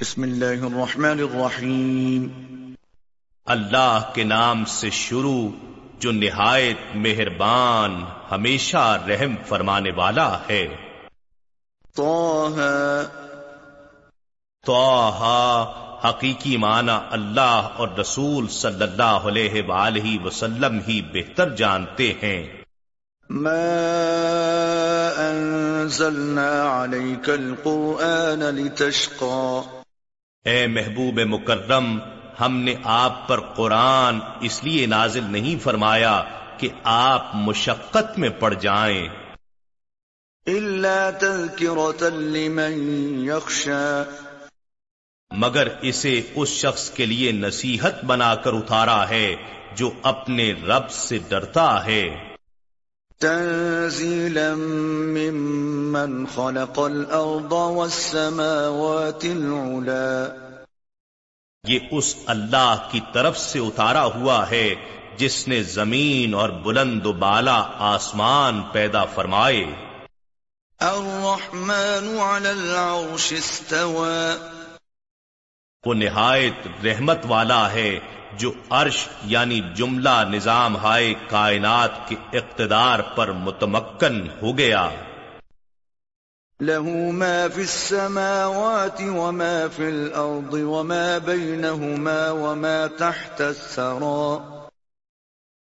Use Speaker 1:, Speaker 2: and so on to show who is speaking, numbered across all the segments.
Speaker 1: بسم اللہ الرحمن الرحیم۔
Speaker 2: اللہ کے نام سے شروع جو نہایت مہربان ہمیشہ رحم فرمانے والا ہے۔
Speaker 1: طه
Speaker 2: تو حقیقی معنی اللہ اور رسول صلی اللہ علیہ وآلہ وسلم ہی بہتر جانتے ہیں۔
Speaker 1: ما انزلنا عليك القرآن لتشقى
Speaker 2: اے محبوب مکرم ہم نے آپ پر قرآن اس لیے نازل نہیں فرمایا کہ آپ مشقت میں پڑ جائیں۔
Speaker 1: إلا تذكرة لمن
Speaker 2: مگر اسے اس شخص کے لیے نصیحت بنا کر اتارا ہے جو اپنے رب سے ڈرتا ہے۔
Speaker 1: تنزيلا ممن خلق الأرض والسماوات العلا.
Speaker 2: یہ اس اللہ کی طرف سے اتارا ہوا ہے جس نے زمین اور بلند و بالا آسمان پیدا فرمائے۔
Speaker 1: الرحمن على العرش استوى.
Speaker 2: وہ نہایت رحمت والا ہے۔ جو عرش یعنی جملہ نظام ہائے کائنات کے اقتدار پر متمکن ہو گیا۔
Speaker 1: له ما في السماوات وما في الأرض وما بينهما وما تحت الثرى۔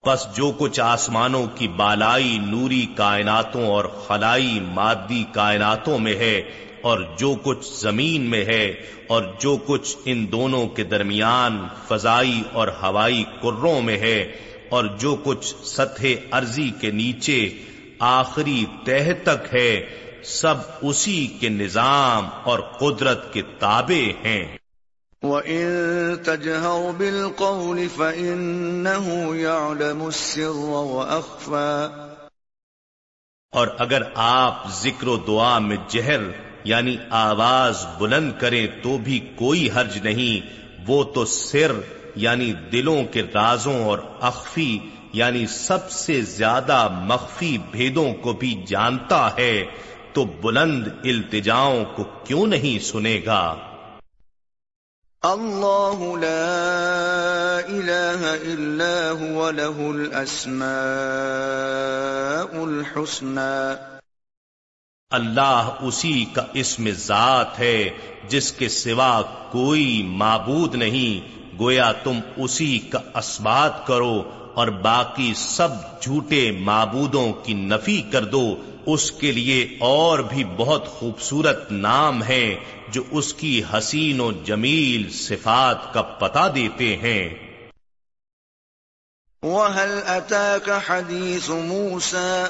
Speaker 2: پس جو کچھ آسمانوں کی بالائی نوری کائناتوں اور خلائی مادی کائناتوں میں ہے اور جو کچھ زمین میں ہے اور جو کچھ ان دونوں کے درمیان فضائی اور ہوائی کروں میں ہے اور جو کچھ سطح ارضی کے نیچے آخری تہ تک ہے سب اسی کے نظام اور قدرت کے تابع ہیں۔
Speaker 1: وَإِن تَجْهَرْ بِالْقَوْلِ فَإِنَّهُ يَعْلَمُ السِّرَّ وَأَخْفَى۔
Speaker 2: اور اگر آپ ذکر و دعا میں جہر یعنی آواز بلند کریں تو بھی کوئی حرج نہیں، وہ تو سر یعنی دلوں کے رازوں اور اخفی یعنی سب سے زیادہ مخفی بھیدوں کو بھی جانتا ہے، تو بلند التجاؤں کو کیوں نہیں سنے گا؟
Speaker 1: اللہ لا الہ الا هو له الاسماء الحسنى
Speaker 2: اللہ اسی کا اسم ذات ہے جس کے سوا کوئی معبود نہیں، گویا تم اسی کا اسبات کرو اور باقی سب جھوٹے معبودوں کی نفی کر دو۔ اس کے لیے اور بھی بہت خوبصورت نام ہے جو اس کی حسین و جمیل صفات کا پتہ دیتے ہیں۔
Speaker 1: وَهَلْ أَتَاكَ حَدِيثُ مُوسَى؟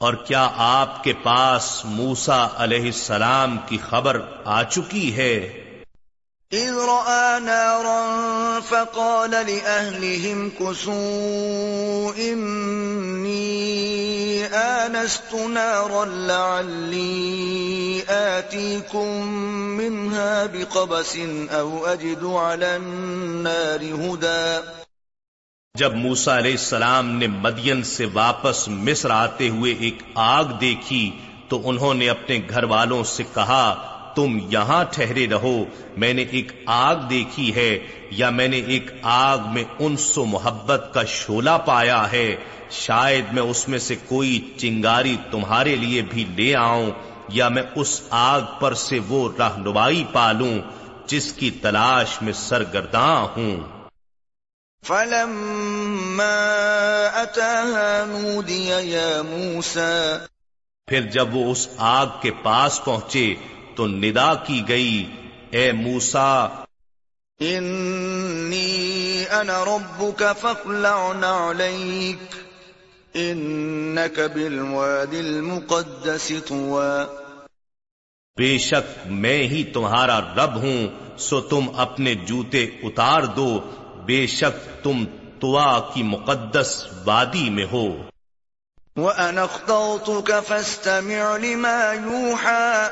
Speaker 2: اور کیا آپ کے پاس موسا علیہ السلام کی خبر آ چکی ہے؟
Speaker 1: إذ رأى نارا فقال لأهلهم كسوا إني آنست نارا لعلي آتيكم منها بقبس أو أجد على النار هدى.
Speaker 2: جب موسا علیہ السلام نے مدین سے واپس مصر آتے ہوئے ایک آگ دیکھی تو انہوں نے اپنے گھر والوں سے کہا، تم یہاں ٹھہرے رہو، میں نے ایک آگ دیکھی ہے، یا میں نے ایک آگ میں انس و محبت کا شولہ پایا ہے، شاید میں اس میں سے کوئی چنگاری تمہارے لیے بھی لے آؤں، یا میں اس آگ پر سے وہ رہنمائی پالوں جس کی تلاش میں سرگرداں ہوں۔
Speaker 1: فلما أتاها نودي يا موسى
Speaker 2: پھر جب وہ اس آگ کے پاس پہنچے تو ندا کی گئی اے موسا
Speaker 1: إني أنا ربك فاخلع نعليك إنك بالواد المقدس طوى۔
Speaker 2: بے شک میں ہی تمہارا رب ہوں سو تم اپنے جوتے اتار دو بے شک تم توا کی مقدس وادی میں ہو۔
Speaker 1: وَأَنَا اخْتَرْتُكَ فَاسْتَمِعْ لِمَا يُوحَى۔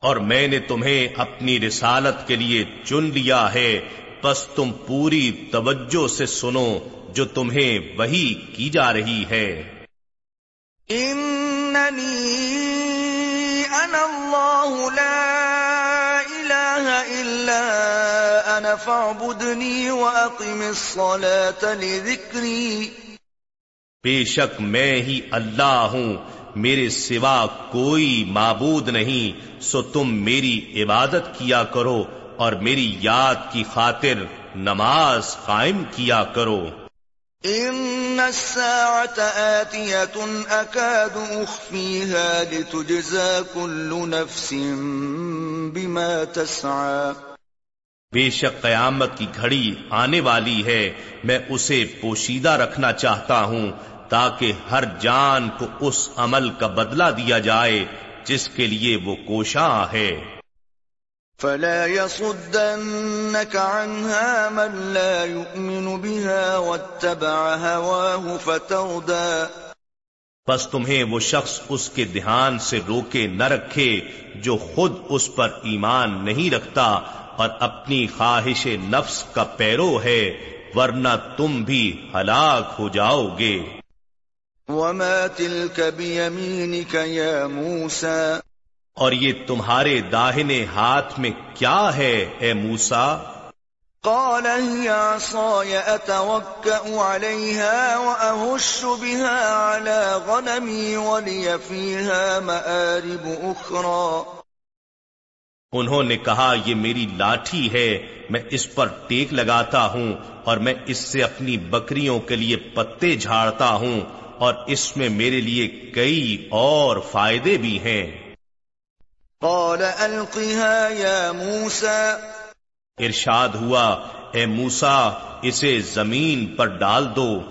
Speaker 2: اور میں نے تمہیں اپنی رسالت کے لیے چن لیا ہے۔ بس تم پوری توجہ سے سنو جو تمہیں وہی کی جا رہی ہے۔
Speaker 1: إنني أنا الله لا إله أنا فاعبدني وأقم الصلاة لذكري
Speaker 2: بے شک میں ہی اللہ ہوں میرے سوا کوئی معبود نہیں۔ سو تم میری عبادت کیا کرو اور میری یاد کی خاطر نماز قائم کیا کرو۔
Speaker 1: ان الساعة آتية أكاد أخفيها لتجزى كل نفس بما تسعى
Speaker 2: بے شک قیامت کی گھڑی آنے والی ہے میں اسے پوشیدہ رکھنا چاہتا ہوں تاکہ ہر جان کو اس عمل کا بدلہ دیا جائے جس کے لیے وہ کوشاں ہے۔
Speaker 1: فلا يصدنك عنها من لا يؤمن بها واتبع هواه فتردى۔
Speaker 2: بس تمہیں وہ شخص اس کے دھیان سے روکے نہ رکھے جو خود اس پر ایمان نہیں رکھتا اور اپنی خواہش نفس کا پیرو ہے ورنہ تم بھی ہلاک ہو جاؤ گے۔
Speaker 1: وما تلك بيمينك يا موسى۔
Speaker 2: اور یہ تمہارے داہنے ہاتھ میں کیا ہے اے موسا
Speaker 1: قال هي عصاي اتوكا عليها واهش بها على غنمي ولي فيها مآرب اخرى
Speaker 2: انہوں نے کہا یہ میری لاٹھی ہے میں اس پر ٹیک لگاتا ہوں اور میں اس سے اپنی بکریوں کے لیے پتے جھاڑتا ہوں اور اس میں میرے لیے کئی اور فائدے بھی ہیں۔
Speaker 1: قال القها يا موسى
Speaker 2: ارشاد ہوا اے موسا اسے زمین پر ڈال دو۔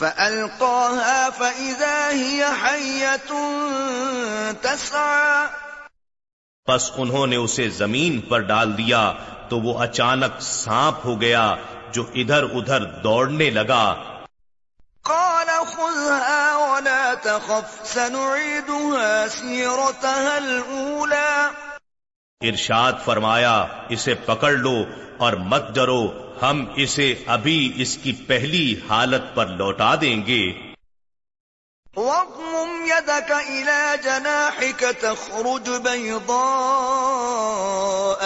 Speaker 1: فألقاها فإذا هي حية تسعى۔
Speaker 2: پس انہوں نے اسے زمین پر ڈال دیا تو وہ اچانک سانپ ہو گیا جو ادھر ادھر دوڑنے لگا۔
Speaker 1: قال خذها ولا تخف سنعيدها سيرتها الأولى۔
Speaker 2: ارشاد فرمایا اسے پکڑ لو اور مت ڈرو ہم اسے ابھی اس کی پہلی حالت پر لوٹا دیں گے۔
Speaker 1: واضمم يدك إلى جناحك تخرج بيضاء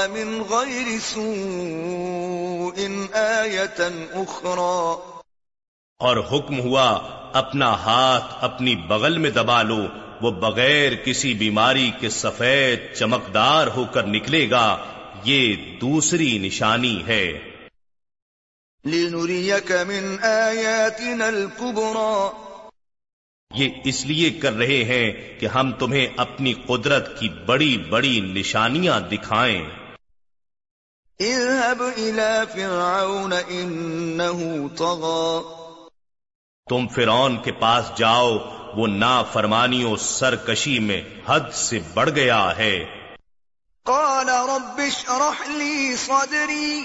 Speaker 1: من غير سوء آية أخرى.
Speaker 2: اور حکم ہوا اپنا ہاتھ اپنی بغل میں دبا لو وہ بغیر کسی بیماری کے سفید چمکدار ہو کر نکلے گا یہ دوسری نشانی ہے۔
Speaker 1: لِنُرِيَكَ مِنْ آيَاتِنَا الْكُبْرَى.
Speaker 2: یہ اس لیے کر رہے ہیں کہ ہم تمہیں اپنی قدرت کی بڑی بڑی نشانیاں دکھائیں۔
Speaker 1: اذهب الى فرعون انه طغى۔
Speaker 2: تم فرون کے پاس جاؤ وہ نا فرمانیوں سرکشی میں حد سے بڑھ گیا ہے۔
Speaker 1: قال رب اشرح لی صدری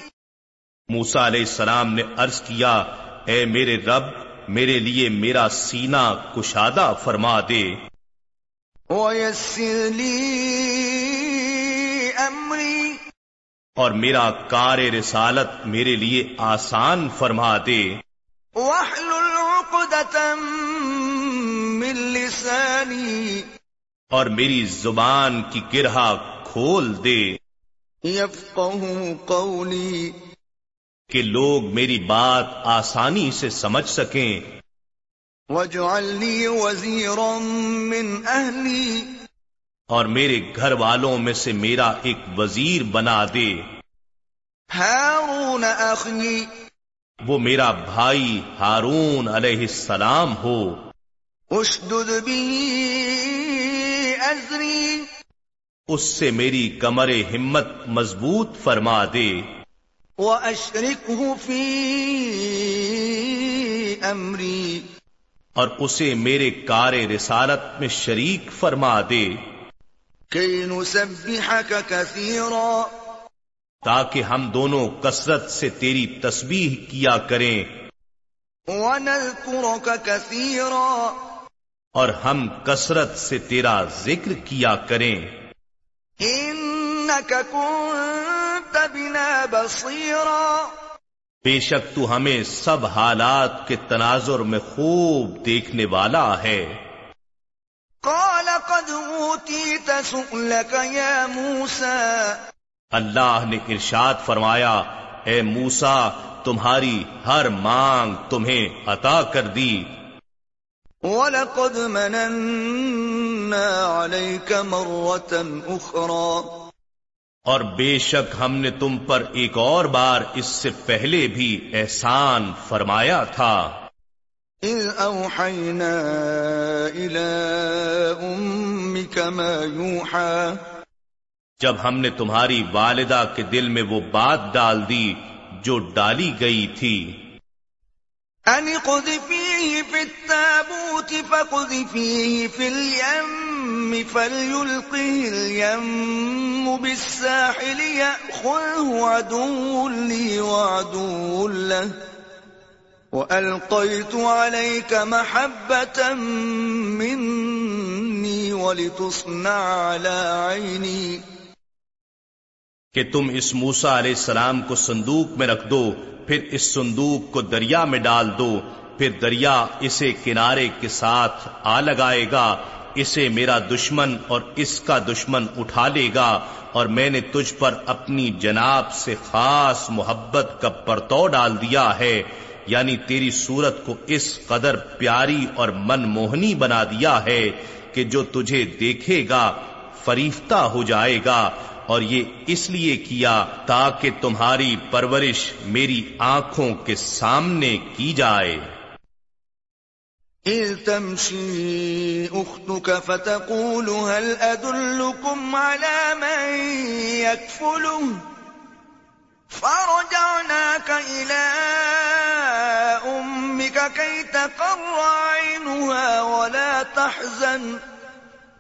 Speaker 2: موسا علیہ السلام نے عرض کیا اے میرے رب میرے لیے میرا سینہ کشادہ فرما دے۔
Speaker 1: لی امری
Speaker 2: اور میرا کار رسالت میرے لیے آسان فرما دے۔
Speaker 1: من لسانی
Speaker 2: اور میری زبان کی گرہا کھول دے۔
Speaker 1: قولی
Speaker 2: کہ لوگ میری بات آسانی سے سمجھ سکیں۔
Speaker 1: وجعل وزیرا من اہلی
Speaker 2: اور میرے گھر والوں میں سے میرا ایک وزیر بنا دے۔
Speaker 1: ہارون اخی
Speaker 2: وہ میرا بھائی ہارون علیہ السلام ہو۔
Speaker 1: اشدد بھی ازری
Speaker 2: اس سے میری کمر ہمت مضبوط فرما دے۔
Speaker 1: اشرک فی امری
Speaker 2: اور اسے میرے کار رسالت میں شریک فرما دے۔
Speaker 1: کئی نسبحک کثیرا۔
Speaker 2: تاکہ ہم دونوں کثرت سے تیری تسبیح کیا کریں۔
Speaker 1: وَنَذْكُرُكَ كَثِيرًا
Speaker 2: اور ہم کثرت سے تیرا ذکر کیا کریں۔
Speaker 1: إِنَّكَ كُنْتَ بِنَا بَصِيرًا.
Speaker 2: بے شک تو ہمیں سب حالات کے تناظر میں خوب دیکھنے والا ہے۔
Speaker 1: قَالَ قَدْ أُوتِيتَ سُؤْلَكَ يَا مُوسَى.
Speaker 2: اللہ نے ارشاد فرمایا اے موسا تمہاری ہر مانگ تمہیں عطا کر دی۔
Speaker 1: وَلَقَدْ مَنَنَّا عَلَيْكَ مَرَّةً أُخْرَى.
Speaker 2: اور بے شک ہم نے تم پر ایک اور بار اس سے پہلے بھی احسان فرمایا تھا۔
Speaker 1: اذ اوحینا الى امک ما یوحا
Speaker 2: جب ہم نے تمہاری والدہ کے دل میں وہ بات ڈال دی جو ڈالی گئی تھی۔
Speaker 1: ان قذفیه فی التابوت فقذفیه فی الیم فلیلقه الیم بالساحل یأخذه عدو لی وعدو له وألقيت عليك محبة مني ولتصنع على عيني
Speaker 2: کہ تم اس موسا علیہ السلام کو صندوق میں رکھ دو پھر اس صندوق کو دریا میں ڈال دو، پھر دریا اسے کنارے کے ساتھ آ لگائے گا، اسے میرا دشمن اور اس کا دشمن اٹھا لے گا، اور میں نے تجھ پر اپنی جناب سے خاص محبت کا پرتو ڈال دیا ہے یعنی تیری صورت کو اس قدر پیاری اور من موہنی بنا دیا ہے کہ جو تجھے دیکھے گا، فریفتہ ہو جائے گا اور یہ اس لیے کیا تاکہ تمہاری پرورش میری آنکھوں کے سامنے کی جائے۔
Speaker 1: إذ تمشي أختك فتقول هل أدلكم على من يكفله؟ فرجعناك إلى أمك كي تقر عينها ولا تحزن۔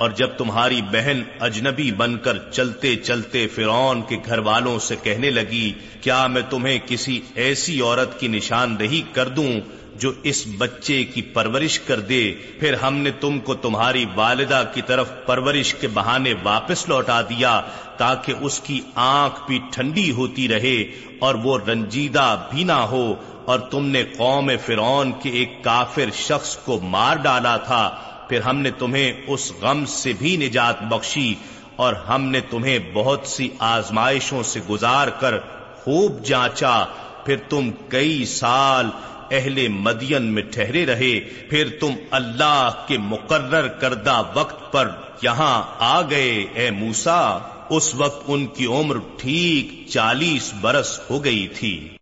Speaker 2: اور جب تمہاری بہن اجنبی بن کر چلتے چلتے فرون کے گھر والوں سے کہنے لگی، کیا میں تمہیں کسی ایسی عورت کی نشاندہی کر دوں جو اس بچے کی پرورش کر دے؟ پھر ہم نے تم کو تمہاری والدہ کی طرف پرورش کے بہانے واپس لوٹا دیا تاکہ اس کی آنکھ بھی ٹھنڈی ہوتی رہے اور وہ رنجیدہ بھی نہ ہو اور تم نے قوم فرعون کے ایک کافر شخص کو مار ڈالا تھا۔ پھر ہم نے تمہیں اس غم سے بھی نجات بخشی اور ہم نے تمہیں بہت سی آزمائشوں سے گزار کر خوب جانچا۔ پھر تم کئی سال اہل مدین میں ٹھہرے رہے۔ پھر تم اللہ کے مقرر کردہ وقت پر یہاں آ گئے۔ اے موسا اس وقت ان کی عمر ٹھیک چالیس برس ہو گئی تھی۔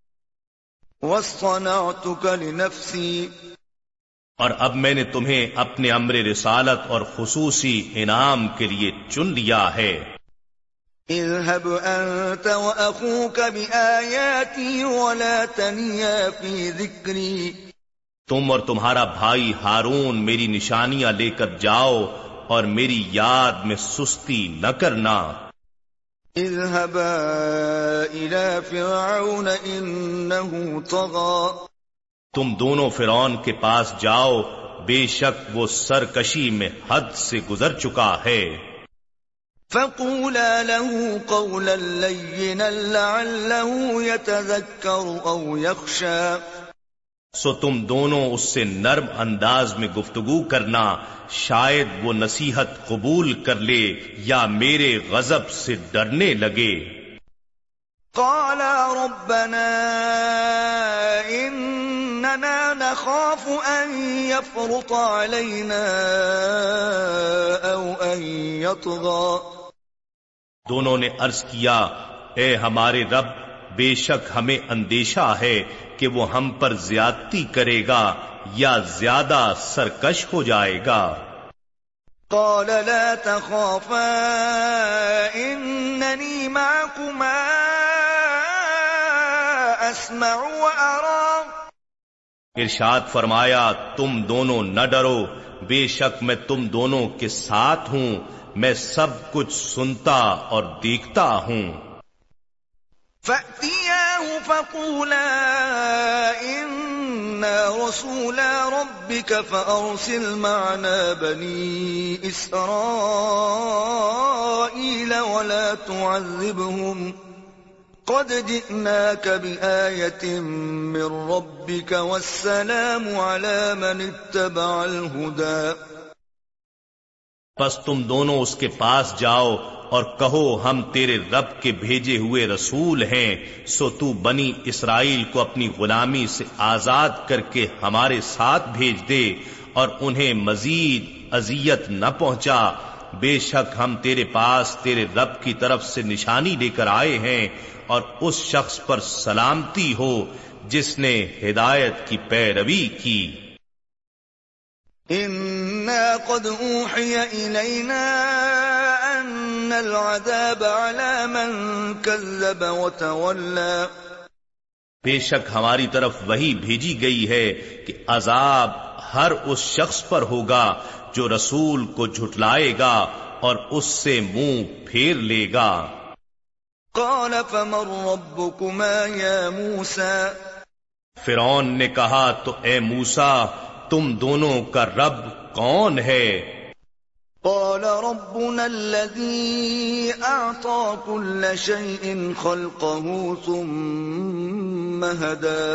Speaker 2: اور اب میں نے تمہیں اپنے امر رسالت اور خصوصی انعام کے لیے چن لیا ہے۔
Speaker 1: اذهب انت واخوك بآياتي ولا تنيا في ذكري۔
Speaker 2: تم اور تمہارا بھائی ہارون میری نشانیاں لے کر جاؤ اور میری یاد میں سستی نہ کرنا۔
Speaker 1: اذهبا الى فرعون انه طغى۔
Speaker 2: تم دونوں فرون کے پاس جاؤ بے شک وہ سرکشی میں حد سے گزر چکا ہے۔
Speaker 1: فقولا له قولا لينا لعله يتذكر او يخشى۔
Speaker 2: سو تم دونوں اس سے نرم انداز میں گفتگو کرنا شاید وہ نصیحت قبول کر لے یا میرے غضب سے ڈرنے لگے۔
Speaker 1: قال ربنا إننا نخاف أن يفرط علينا أو أن يطغى
Speaker 2: دونوں نے عرض کیا اے ہمارے رب بے شک ہمیں اندیشہ ہے کہ وہ ہم پر زیادتی کرے گا یا زیادہ سرکش ہو جائے گا۔
Speaker 1: قال لا تخافا انني معكما اسمع
Speaker 2: ارشاد فرمایا، تم دونوں نہ ڈرو، بے شک میں تم دونوں کے ساتھ ہوں، میں سب کچھ سنتا اور دیکھتا ہوں۔
Speaker 1: فَأْتِيَاهُ فَقُولَا، إِنَّا رسولا ربك فأرسل معنا بني إسرائيل ولا تعذبهم قد جئناك بآية من ربك والسلام على من اتبع الهدى
Speaker 2: پس تم دونوں اس کے پاس جاؤ اور کہو ہم تیرے رب کے بھیجے ہوئے رسول ہیں، سو تو بنی اسرائیل کو اپنی غلامی سے آزاد کر کے ہمارے ساتھ بھیج دے اور انہیں مزید اذیت نہ پہنچا۔ بے شک ہم تیرے پاس تیرے رب کی طرف سے نشانی لے کر آئے ہیں اور اس شخص پر سلامتی ہو جس نے ہدایت کی پیروی کی۔
Speaker 1: قد العذاب على من كذب وتولى۔
Speaker 2: بے شک ہماری طرف وہی بھیجی گئی ہے کہ عذاب ہر اس شخص پر ہوگا جو رسول کو جھٹلائے گا اور اس سے منہ پھیر لے گا۔
Speaker 1: قال فمن ربكما يا موسى؟
Speaker 2: فرعون نے کہا تو اے موسا تم دونوں کا رب کون ہے؟
Speaker 1: قال ربنا الذي أعطى كل شيء خلقه ثم هدى.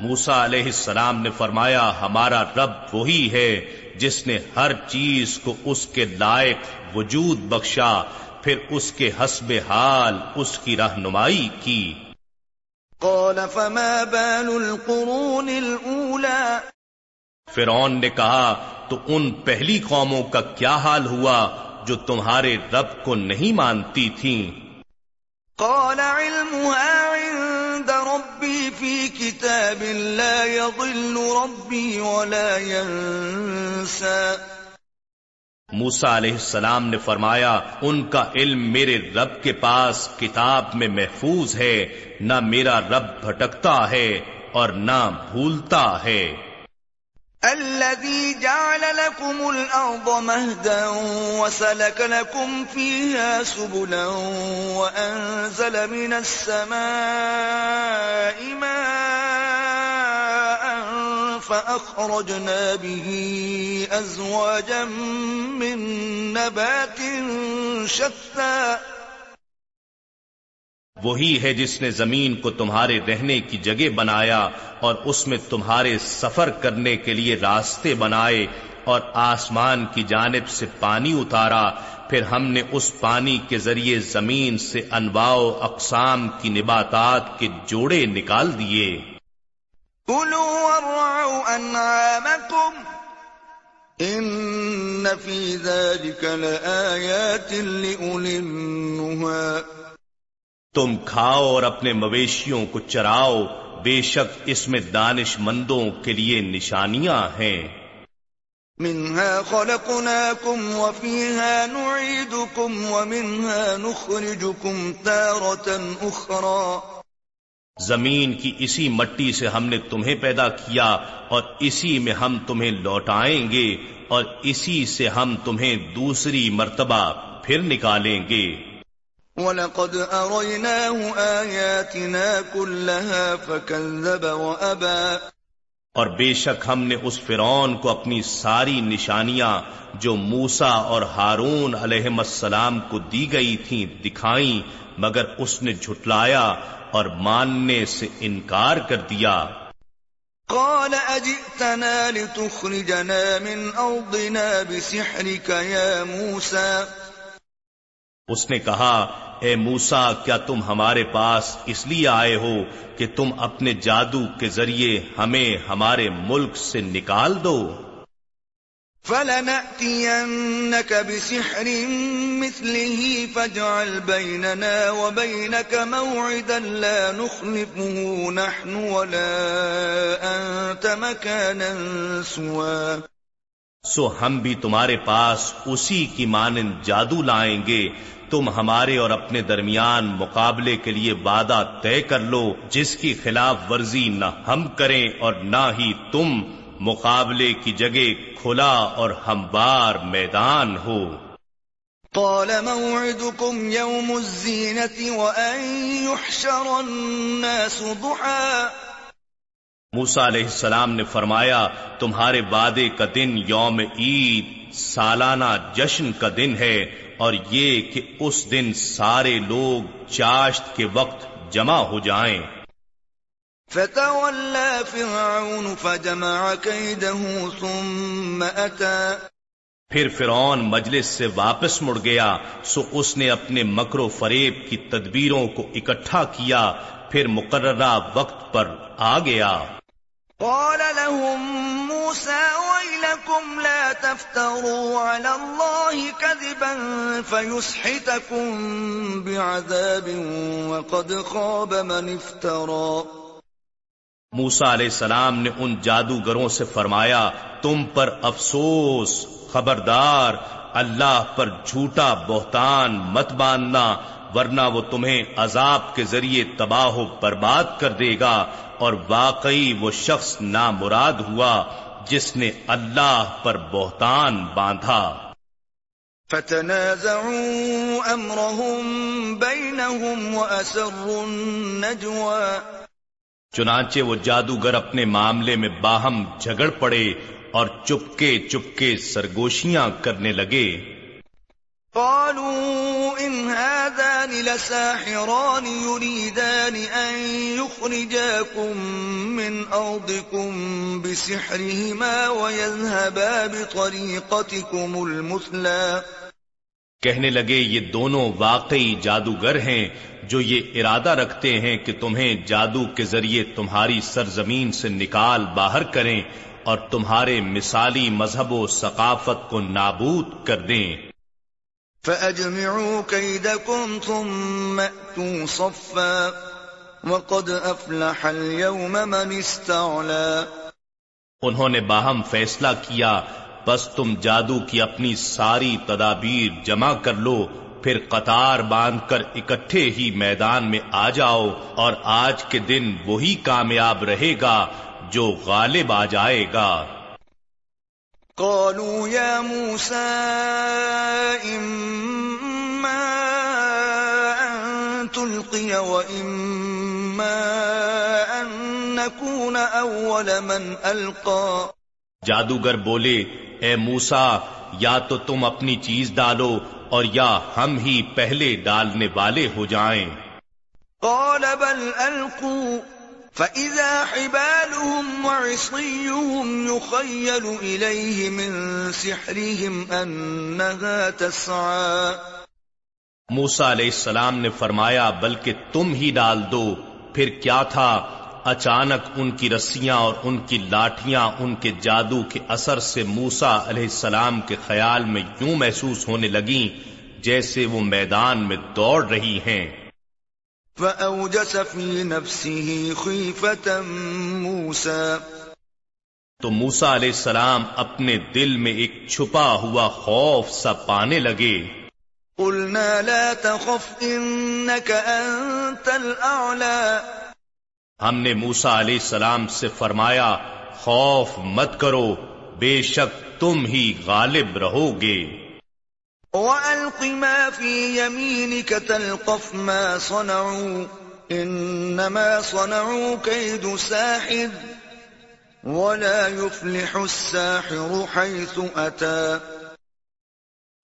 Speaker 2: موسا علیہ السلام نے فرمایا ہمارا رب وہی ہے جس نے ہر چیز کو اس کے لائق وجود بخشا۔ پھر اس کے حسب حال اس کی رہنمائی کی۔
Speaker 1: قال فما بال القرون الاولى
Speaker 2: فرعون نے کہا تو ان پہلی قوموں کا کیا حال ہوا جو تمہارے رب کو نہیں مانتی تھیں؟
Speaker 1: قال علمها عند ربي في كتاب لا يضل ربي ولا ينسى
Speaker 2: موسا علیہ السلام نے فرمایا، ان کا علم میرے رب کے پاس کتاب میں محفوظ ہے، نہ میرا رب بھٹکتا ہے اور نہ بھولتا ہے۔
Speaker 1: الذي جعل لكم الأرض مهدا وسلك لكم فيها سبلا وأنزل من السماء ماء فأخرجنا به أزواجا من نبات شتى.
Speaker 2: وہی ہے جس نے زمین کو تمہارے رہنے کی جگہ بنایا اور اس میں تمہارے سفر کرنے کے لیے راستے بنائے اور آسمان کی جانب سے پانی اتارا، پھر ہم نے اس پانی کے ذریعے زمین سے انواع و اقسام کی نباتات کے جوڑے نکال دیے۔
Speaker 1: ان فی ذلك لآیات لأولی النہا
Speaker 2: تم کھاؤ اور اپنے مویشیوں کو چراؤ بے شک اس میں دانش مندوں کے لیے نشانیاں ہیں۔
Speaker 1: منها خلقناكم وفيها نعيدكم ومنها نخرجكم تارة أخرى
Speaker 2: زمین کی اسی مٹی سے ہم نے تمہیں پیدا کیا اور اسی میں ہم تمہیں لوٹائیں گے اور اسی سے ہم تمہیں دوسری مرتبہ پھر نکالیں گے۔
Speaker 1: وَلَقَدْ أَرَيْنَاهُ آيَاتِنَا كُلَّهَا فَكَذَّبَ وَأَبَى۔
Speaker 2: اور بے شک ہم نے اس فرعون کو اپنی ساری نشانیاں جو موسا اور ہارون علیہ السلام کو دی گئی تھیں دکھائیں مگر اس نے جھٹلایا اور ماننے سے انکار کر دیا۔
Speaker 1: قال اجئتنا لتخرجنا من ارضنا بسحرك يا موسى؟
Speaker 2: اس نے کہا اے موسا کیا تم ہمارے پاس اس لیے آئے ہو کہ تم اپنے جادو کے ذریعے ہمیں ہمارے ملک سے نکال دو؟
Speaker 1: فَلَنَأْتِيَنَّكَ بِسِحْرٍ مِثْلِهِ فَاجْعَلْ بَيْنَنَا وَبَيْنَكَ مَوْعِدًا لَا نُخْلِفُهُ نَحْنُ وَلَا أَنْتَ مَكَانًا سُوًا
Speaker 2: سو ہم بھی تمہارے پاس اسی کی مانند جادو لائیں گے۔ تم ہمارے اور اپنے درمیان مقابلے کے لیے وعدہ طے کر لو، جس کی خلاف ورزی نہ ہم کریں اور نہ ہی تم مقابلے کی جگہ کھلا اور ہموار میدان ہو۔
Speaker 1: قال موعدكم يوم الزينة وأن يحشر الناس ضحى۔
Speaker 2: موسا علیہ السلام نے فرمایا تمہارے وعدے کا دن یوم عید سالانہ جشن کا دن ہے اور یہ کہ اس دن سارے لوگ چاشت کے وقت جمع ہو جائیں۔
Speaker 1: فتولى فرعون فجمع كيده ثم أتى.
Speaker 2: پھر فرعون مجلس سے واپس مڑ گیا سو اس نے اپنے مکر و فریب کی تدبیروں کو اکٹھا کیا پھر مقررہ وقت پر آ گیا۔
Speaker 1: قال لهم موسى ويلكم لا تفتروا على الله كذبا فيسحتكم بعذاب وقد خاب من افترى.
Speaker 2: موسا علیہ السلام نے ان جادوگروں سے فرمایا، تم پر افسوس، خبردار، اللہ پر جھوٹا بہتان مت باندھنا ورنہ وہ تمہیں عذاب کے ذریعے تباہ و برباد کر دے گا، اور واقعی وہ شخص نامراد ہوا جس نے اللہ پر بہتان باندھا۔
Speaker 1: فتنازعوا امرهم بينهم واسروا النجوى۔
Speaker 2: چنانچہ وہ جادوگر اپنے معاملے میں باہم جھگڑ پڑے اور چپکے چپکے سرگوشیاں کرنے لگے۔
Speaker 1: قالوا ان هذان لساحران يريدان ان يخرجاكم من ارضكم بسحرهما ويذهبا بطريقتكم المثلى
Speaker 2: کہنے لگے یہ دونوں واقعی جادوگر ہیں جو یہ ارادہ رکھتے ہیں کہ تمہیں جادو کے ذریعے تمہاری سرزمین سے نکال باہر کریں اور تمہارے مثالی مذہب و ثقافت کو نابود کر دیں.
Speaker 1: فَأَجْمِعُوا كَيْدَكُمْ ثُمَّ اَأْتُوا صَفًّا وَقَدْ أَفْلَحَ الْيَوْمَ مَنِ اسْتَعْلَى۔
Speaker 2: انہوں نے باہم فیصلہ کیا بس تم جادو کی اپنی ساری تدابیر جمع کر لو، پھر قطار باندھ کر اکٹھے ہی میدان میں آ جاؤ، اور آج کے دن وہی کامیاب رہے گا جو غالب آ جائے گا۔
Speaker 1: قالوا يا موسى، إما أن تلقي وإما أن نكون أول من ألقى۔
Speaker 2: جادوگر بولے اے موسا یا تو تم اپنی چیز ڈالو اور یا ہم ہی پہلے ڈالنے والے ہو جائیں۔
Speaker 1: قال بل القوا فاذا حبالهم وعصيهم يخيل اليه من سحرهم انها تسعى۔
Speaker 2: موسا علیہ السلام نے فرمایا بلکہ تم ہی ڈال دو پھر کیا تھا؟ اچانک ان کی رسیاں اور ان کی لاٹیاں ان کے جادو کے اثر سے موسا علیہ السلام کے خیال میں یوں محسوس ہونے لگیں جیسے وہ میدان میں دوڑ رہی ہیں۔
Speaker 1: فَأَوْجَسَ فِي نَفْسِهِ خِيفَةً مُوسَى۔
Speaker 2: تو موسا علیہ السلام اپنے دل میں ایک چھپا ہوا خوف سا پانے لگے۔
Speaker 1: قُلْنَا لَا تَخَفْ أَنْتَ الْأَعْلَى۔
Speaker 2: ہم نے موسا علیہ السلام سے فرمایا خوف مت کرو بے شک تم ہی غالب رہو گے
Speaker 1: وَأَلْقِ مَا فِي يَمِينِكَ تَلْقَفْ مَا صَنَعُوا إِنَّمَا صَنَعُوا كَيْدُ سَاحِرٍ وَلَا يُفْلِحُ السَّاحِرُ حَيْثُ أَتَى۔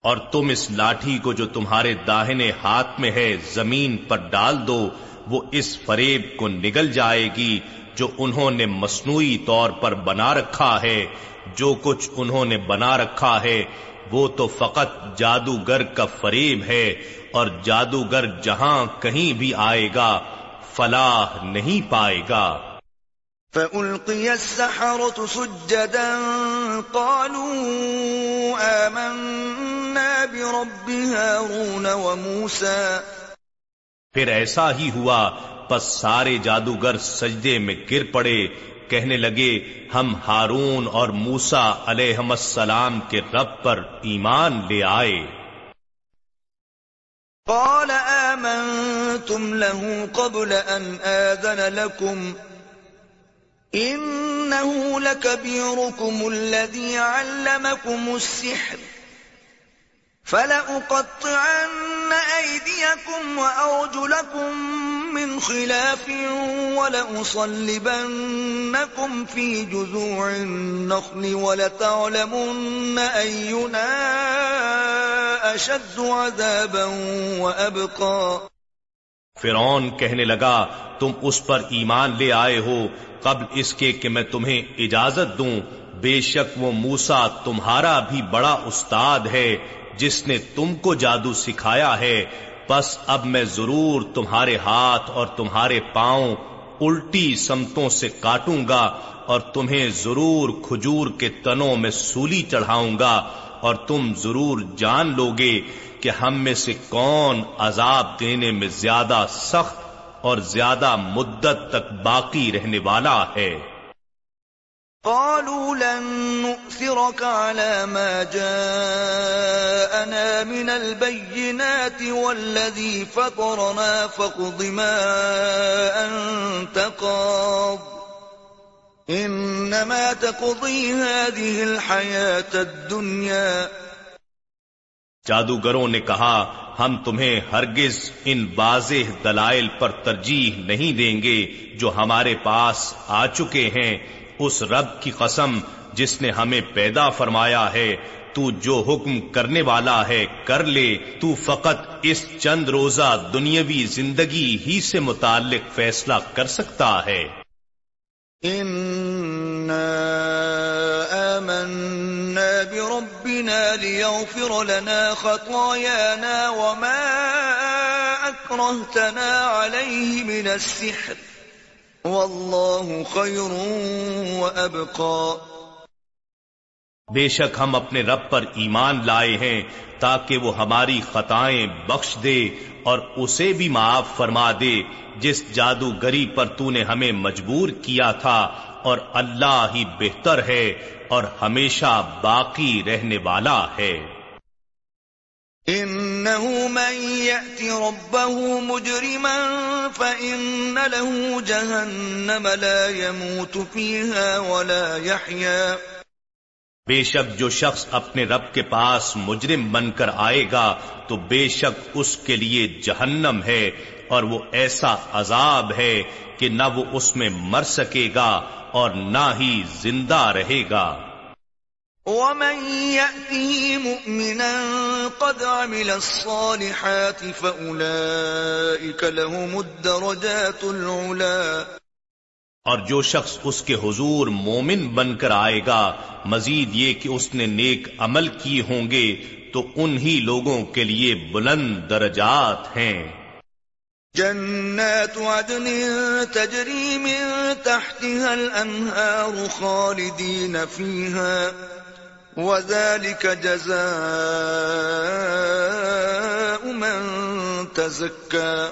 Speaker 2: اور تم اس لاٹھی کو جو تمہارے داہنے ہاتھ میں ہے زمین پر ڈال دو وہ اس فریب کو نگل جائے گی جو انہوں نے مصنوعی طور پر بنا رکھا ہے۔ جو کچھ انہوں نے بنا رکھا ہے، وہ تو فقط جادوگر کا فریب ہے اور جادوگر جہاں کہیں بھی آئے گا، فلاح نہیں پائے گا۔
Speaker 1: فَأُلْقِيَ السَّحَرَةُ سُجَّدًا قَالُوا آمَنَّا بِرَبِّ هَارُونَ وَمُوسَى
Speaker 2: پھر ایسا ہی ہوا، پس سارے جادوگر سجدے میں گر پڑے، کہنے لگے، ہم ہارون اور موسا علیہ السلام کے رب پر ایمان لے آئے۔
Speaker 1: قال، آمنتم له قبل أن آذن لكم، إنه لكبيركم الذي علمكم السحر. فلأقطعن أيديكم وأرجلكم من خلاف ولأصلبنكم في جذوع النخل ولتعلمن أينا أشد عذابا وأبقى
Speaker 2: فرعون کہنے لگا، تم اس پر ایمان لے آئے ہو، قبل اس کے کہ میں تمہیں اجازت دوں۔ بے شک وہ موسا تمہارا بھی بڑا استاد ہے۔ جس نے تم کو جادو سکھایا ہے، بس اب میں ضرور تمہارے ہاتھ اور تمہارے پاؤں الٹی سمتوں سے کاٹوں گا اور تمہیں ضرور کھجور کے تنوں میں سولی چڑھاؤں گا اور تم ضرور جان لوگے کہ ہم میں سے کون عذاب دینے میں زیادہ سخت اور زیادہ مدت تک باقی رہنے والا ہے۔
Speaker 1: قالوا لن نؤثرك على ما جاءنا من البينات والذي فطرنا فاقض ما أنت قاض. إنما تقضي هذه الحياة الدنيا.
Speaker 2: جادوگروں نے کہا، ہم تمہیں ہرگز ان واضح دلائل پر ترجیح نہیں دیں گے جو ہمارے پاس آ چکے ہیں۔ اس رب کی قسم جس نے ہمیں پیدا فرمایا ہے، تو جو حکم کرنے والا ہے کر لے، تو فقط اس چند روزہ دنیاوی زندگی ہی سے متعلق فیصلہ کر سکتا ہے۔
Speaker 1: آمنا بربنا ليغفر لنا خطايانا وما أكرهتنا عليه من السحر واللہ خیر
Speaker 2: بے شک ہم اپنے رب پر ایمان لائے ہیں تاکہ وہ ہماری خطائیں بخش دے اور اسے بھی معاف فرما دے، جس جادوگری پر تو نے ہمیں مجبور کیا تھا اور اللہ ہی بہتر ہے اور ہمیشہ باقی رہنے والا ہے۔
Speaker 1: انه من يأتي ربه مجرما فإن له جهنم لا يموت فيها ولا يحيا۔
Speaker 2: بے شک جو شخص اپنے رب کے پاس مجرم بن کر آئے گا تو بے شک اس کے لیے جہنم ہے اور وہ ایسا عذاب ہے کہ نہ وہ اس میں مر سکے گا اور نہ ہی زندہ رہے گا۔
Speaker 1: ومن يأته مؤمنا قد عمل الصالحات فأولئك لهم الدرجات العلا
Speaker 2: اور جو شخص اس کے حضور مومن بن کر آئے گا مزید یہ کہ اس نے نیک عمل کی ہوں گے تو انہی لوگوں کے لیے بلند درجات ہیں۔
Speaker 1: جنات عدن تجری من تحتها الانہار خالدین فیها وذلك جزاء من تزكى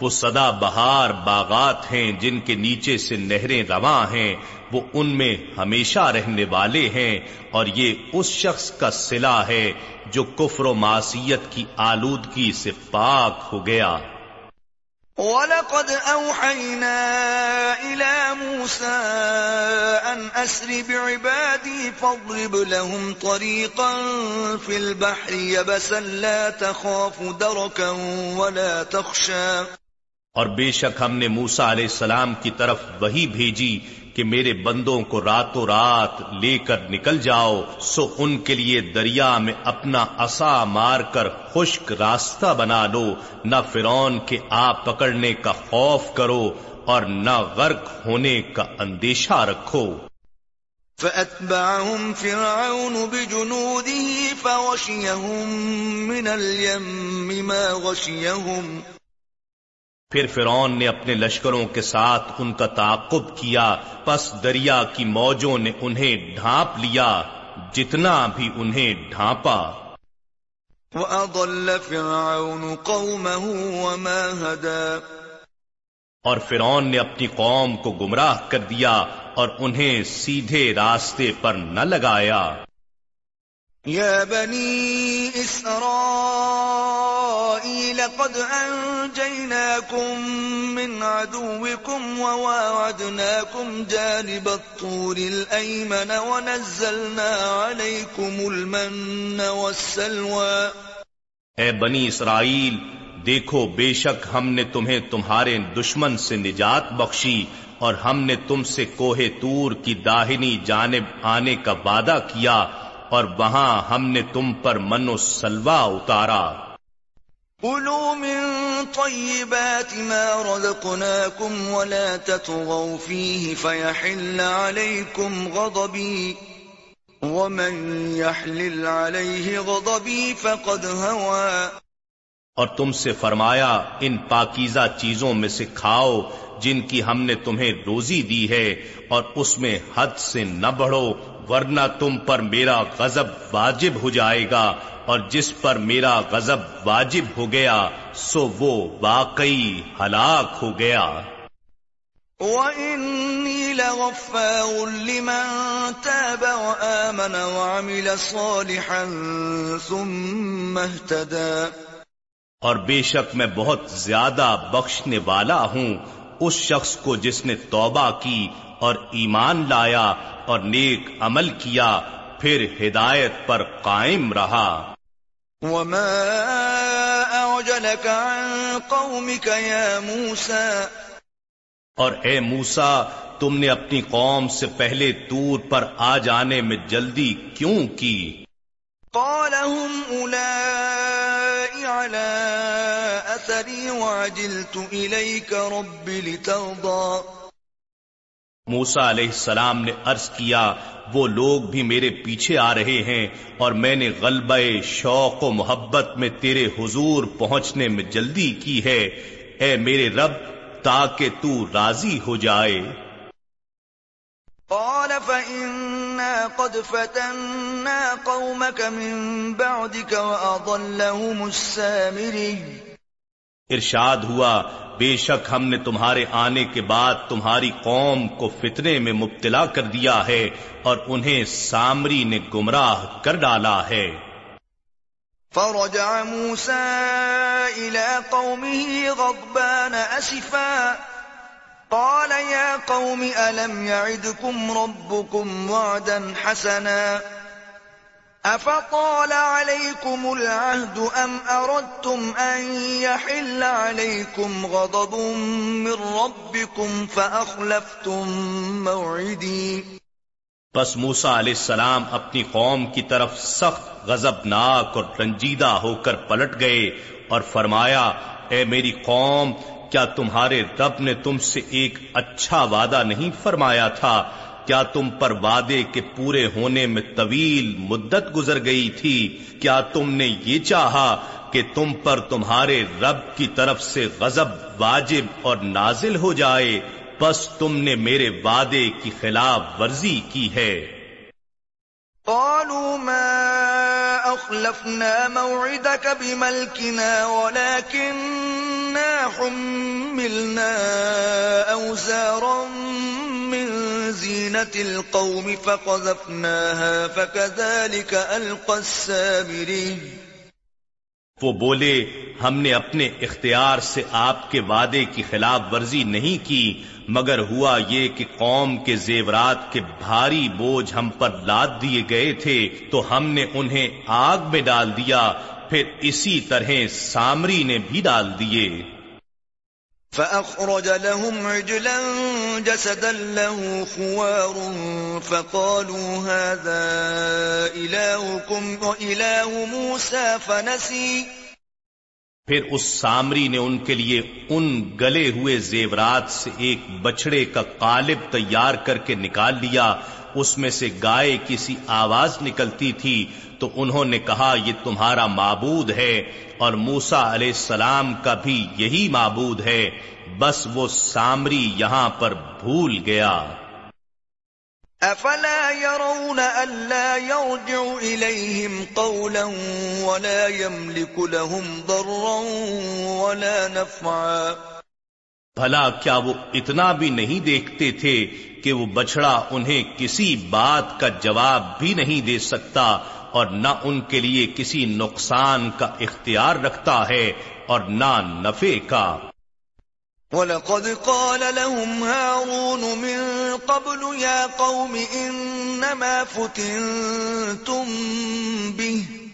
Speaker 2: وہ سدا بہار باغات ہیں جن کے نیچے سے نہریں رواں ہیں، وہ ان میں ہمیشہ رہنے والے ہیں، اور یہ اس شخص کا سلا ہے جو کفر و معصیت کی آلودگی سے پاک ہو گیا۔
Speaker 1: وَلَقَدْ أَوْحَيْنَا إِلَى مُوسَىٰ أَنْ أَسْرِ بِعِبَادِي فَاضْرِبْ لَهُمْ طَرِيقًا فِي الْبَحْرِ يَبَسًا لَا تَخَافُ دَرَكًا وَلَا تَخْشَىٰ.
Speaker 2: اور بے شک ہم نے موسیٰ علیہ السلام کی طرف وہی بھیجی کہ میرے بندوں کو راتوں رات لے کر نکل جاؤ، سو ان کے لیے دریا میں اپنا اصا مار کر خشک راستہ بنا لو۔ نہ فرون کے آ پکڑنے کا خوف کرو اور نہ غرق ہونے کا اندیشہ رکھو۔
Speaker 1: فأتبعهم فرعون بجنوده فغشيهم من اليم ما غشيهم
Speaker 2: پھر فرون نے اپنے لشکروں کے ساتھ ان کا تعقب کیا پس دریا کی موجوں نے انہیں ڈھانپ لیا جتنا بھی انہیں ڈھانپا۔
Speaker 1: وَأَضَلَّ فِرْعَوْنُ قَوْمَهُ وَمَا هَدَى۔
Speaker 2: اور فرعون نے اپنی قوم کو گمراہ کر دیا اور انہیں سیدھے راستے پر نہ لگایا۔
Speaker 1: يا بني إسرائيل قد أنجيناكم من عدوكم وواعدناكم جانب الطور الأيمن ونزلنا عليكم المن والسلوى
Speaker 2: اے بنی اسرائیل، دیکھو بے شک ہم نے تمہیں تمہارے دشمن سے نجات بخشی اور ہم نے تم سے کوہ تور کی داہنی جانب آنے کا وعدہ کیا اور وہاں ہم نے تم پر من و سلوا اتارا۔
Speaker 1: كلوا من طيبات ما رزقناكم ولا تطغوا فيه فيحل عليكم غضبي ومن يحلل عليه غضبي فقد هوى۔
Speaker 2: اور تم سے فرمایا ان پاکیزہ چیزوں میں سے کھاؤ جن کی ہم نے تمہیں روزی دی ہے اور اس میں حد سے نہ بڑھو۔ ورنہ تم پر میرا غضب واجب ہو جائے گا اور جس پر میرا غضب واجب ہو گیا سو وہ واقعی ہلاک ہو گیا۔
Speaker 1: وَإِنِّي لَغَفَّارٌ لِمَن تَابَ وَآمَنَ وَعَمِلَ صَالِحًا ثُمَّ اهْتَدَى۔
Speaker 2: اور بے شک میں بہت زیادہ بخشنے والا ہوں اس شخص کو جس نے توبہ کی اور ایمان لایا اور نیک عمل کیا پھر ہدایت پر قائم رہا۔
Speaker 1: وما أعجلك عن قومك يا موسى؟
Speaker 2: اور اے موسا تم نے اپنی قوم سے پہلے تور پر آ جانے میں جلدی کیوں کی؟
Speaker 1: قال هم أولئي على أثري وعجلت إليك رب لترضى۔
Speaker 2: موسا علیہ السلام نے عرض کیا، وہ لوگ بھی میرے پیچھے آ رہے ہیں اور میں نے غلبہ شوق و محبت میں تیرے حضور پہنچنے میں جلدی کی ہے۔ اے میرے رب، تاکہ تو راضی ہو جائے۔
Speaker 1: قال، فإنا قد فتنا قومك من بعدك وأضلهم السامري۔
Speaker 2: ارشاد ہوا، بے شک ہم نے تمہارے آنے کے بعد تمہاری قوم کو فتنے میں مبتلا کر دیا ہے اور انہیں سامری نے گمراہ کر ڈالا ہے۔
Speaker 1: فرجع موسى إلى قومه غضبان أسفا قال يا قوم، ألم يعدكم ربكم وعدا حسنا؟ افطال عليكم العهد ام اردتم ان يحل عليكم غضب من ربكم فاخلفتم موعدي
Speaker 2: پس موسا علیہ السلام اپنی قوم کی طرف سخت غضبناک اور رنجیدہ ہو کر پلٹ گئے اور فرمایا، اے میری قوم، کیا تمہارے رب نے تم سے ایک اچھا وعدہ نہیں فرمایا تھا کیا تم پر وعدے کے پورے ہونے میں طویل مدت گزر گئی تھی؟ کیا تم نے یہ چاہا کہ تم پر تمہارے رب کی طرف سے غضب واجب اور نازل ہو جائے؟ بس تم نے میرے وعدے کی خلاف ورزی کی ہے۔
Speaker 1: قالوا ما أخلفنا موعدك بملكنا ولكننا حملنا أوزارا من زينة القوم فقذفناها، فكذلك ألقى السامري.
Speaker 2: وہ بولے، ہم نے اپنے اختیار سے آپ کے وعدے کی خلاف ورزی نہیں کی، مگر ہوا یہ کہ قوم کے زیورات کے بھاری بوجھ ہم پر لاد دیے گئے تھے، تو ہم نے انہیں آگ میں ڈال دیا، پھر اسی طرح سامری نے بھی ڈال دیے۔
Speaker 1: فأخرج لهم عجلا جسدا له خوار فقالوا هذا إلهكم وإله موسى فنسي.
Speaker 2: پھر اس سامری نے ان کے لیے ان گلے ہوئے زیورات سے ایک بچڑے کا قالب تیار کر کے نکال لیا اس میں سے گائے کسی آواز نکلتی تھی تو انہوں نے کہا، یہ تمہارا معبود ہے اور موسا علیہ السلام کا بھی یہی معبود ہے، بس وہ سامری یہاں پر بھول گیا۔
Speaker 1: افلا يرون الا يرجع اليهم قولا ولا يملك لهم ضرا ولا نفعا۔
Speaker 2: بھلا کیا وہ اتنا بھی نہیں دیکھتے تھے کہ وہ بچڑا انہیں کسی بات کا جواب بھی نہیں دے سکتا اور نہ ان کے لیے کسی نقصان کا اختیار رکھتا ہے اور نہ نفے کا۔
Speaker 1: وَلَقَدْ قَالَ لَهُمْ هَارُونُ مِن قَبْلُ يَا قَوْمِ إِنَّمَا فُتِنْتُمْ بِهِ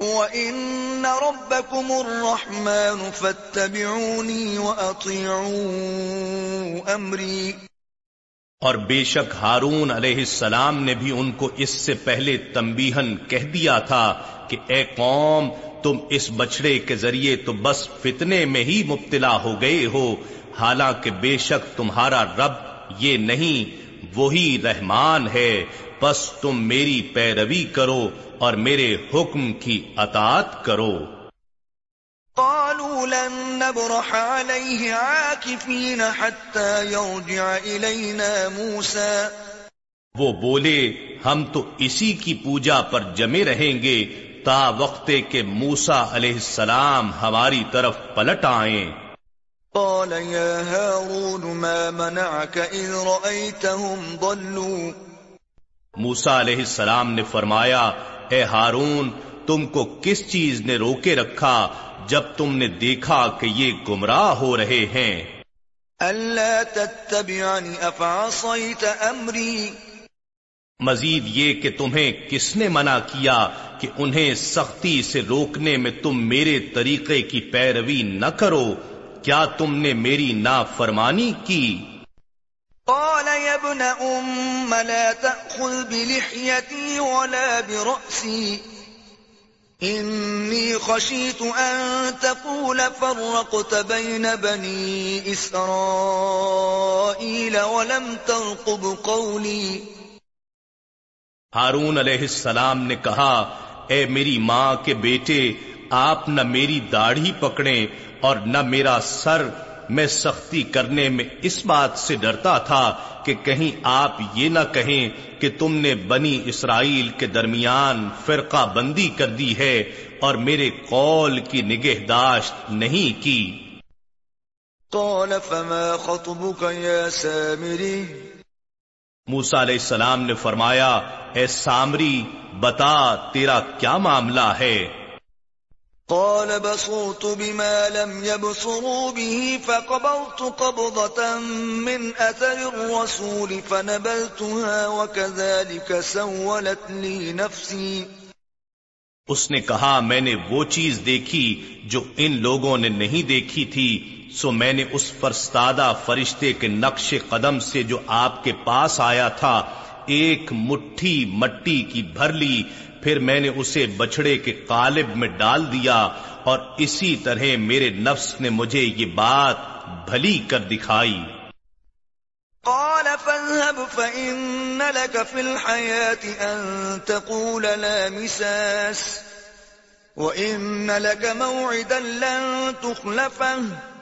Speaker 1: وَإِنَّ رَبَّكُمُ الرَّحْمَنُ فَاتَّبِعُونِي وَأَطِيعُوا أَمْرِي۔
Speaker 2: اور بے شک ہارون علیہ السلام نے بھی ان کو اس سے پہلے تنبیہن کہہ دیا تھا کہ اے قوم، تم اس بچڑے کے ذریعے تو بس فتنے میں ہی مبتلا ہو گئے ہو۔ حالانکہ بے شک تمہارا رب یہ نہیں، وہی رحمان ہے۔ بس تم میری پیروی کرو اور میرے حکم کی اطاعت کرو۔
Speaker 1: قالوا لن نبرح عليه عاكفين حتى يرجع إلينا موسى۔
Speaker 2: وہ بولے ہم تو اسی کی پوجا پر جمے رہیں گے تا وقت کے موسا علیہ السلام ہماری طرف پلٹ آئیں۔
Speaker 1: قال يا هارون ما منعك إذ رأيتهم ضلوا۔
Speaker 2: موسا علیہ السلام نے فرمایا اے ہارون تم کو کس چیز نے روکے رکھا جب تم نے دیکھا کہ یہ گمراہ ہو رہے ہیں؟
Speaker 1: اللہ تتبعنی افعصیت امری
Speaker 2: مزید یہ کہ تمہیں کس نے منع کیا کہ انہیں سختی سے روکنے میں تم میرے طریقے کی پیروی نہ کرو؟ کیا تم نے میری نافرمانی کی؟
Speaker 1: ابن ام لا تأخذ بلحيتي ولا برأسي. انی خشیت ان تقول فرقت بین بنی اسرائیل ولم ترقب قولی
Speaker 2: ہارون علیہ السلام نے کہا، اے میری ماں کے بیٹے، آپ نہ میری داڑھی پکڑیں اور نہ میرا سر میں سختی کرنے میں اس بات سے ڈرتا تھا کہ کہیں آپ یہ نہ کہیں کہ تم نے بنی اسرائیل کے درمیان فرقہ بندی کر دی ہے اور میرے قول کی نگہداشت نہیں کی۔
Speaker 1: قال فما خطبك يا سامری
Speaker 2: موسا علیہ السلام نے فرمایا اے سامری بتا تیرا کیا معاملہ ہے؟
Speaker 1: قال بصرت بما لم يبصروا به فقبضت قبضة من أثر الرسول فنبلتها وكذلك سولت لي نفسي.
Speaker 2: اس نے کہا، میں نے وہ چیز دیکھی جو ان لوگوں نے نہیں دیکھی تھی، سو میں نے اس فرستادہ فرشتے کے نقش قدم سے جو آپ کے پاس آیا تھا، ایک مٹھی مٹی کی بھر لی پھر میں نے اسے بچڑے کے قالب میں ڈال دیا اور اسی طرح میرے نفس نے مجھے یہ بات بھلی کر دکھائی۔
Speaker 1: قال فاذهب فإن لك في الحياة أن تقول لا مساس وإن لك موعدا لن تخلفه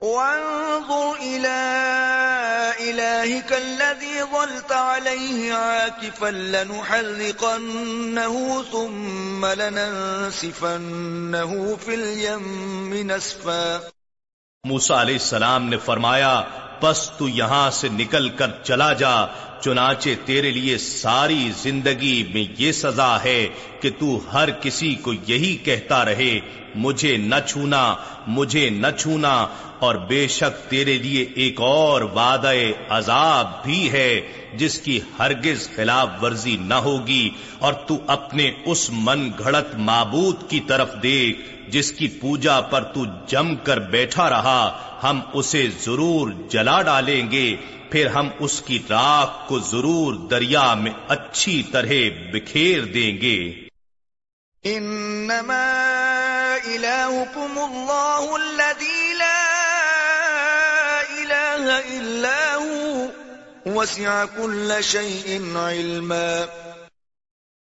Speaker 1: وانظر إلى إلهك الذي ظلت عليه عاكفا لنحرقنه ثم لننسفنه في اليم نسفا.
Speaker 2: موسیٰ علیہ السلام نے فرمایا، پس تو یہاں سے نکل کر چلا جا، چنانچہ تیرے لیے ساری زندگی میں یہ سزا ہے کہ تو ہر کسی کو یہی کہتا رہے، مجھے نہ چھونا، مجھے نہ چھونا، اور بے شک تیرے لیے ایک اور وعدہ عذاب بھی ہے، جس کی ہرگز خلاف ورزی نہ ہوگی، اور تو اپنے اس من گھڑت معبود کی طرف دیکھ جس کی پوجا پر تو جم کر بیٹھا رہا، ہم اسے ضرور جلا ڈالیں گے، پھر ہم اس کی راک کو ضرور دریا میں اچھی طرح بکھیر دیں گے۔
Speaker 1: انما الہکم اللہ الذی لا الہ الا ہو وسع کل شیء علما۔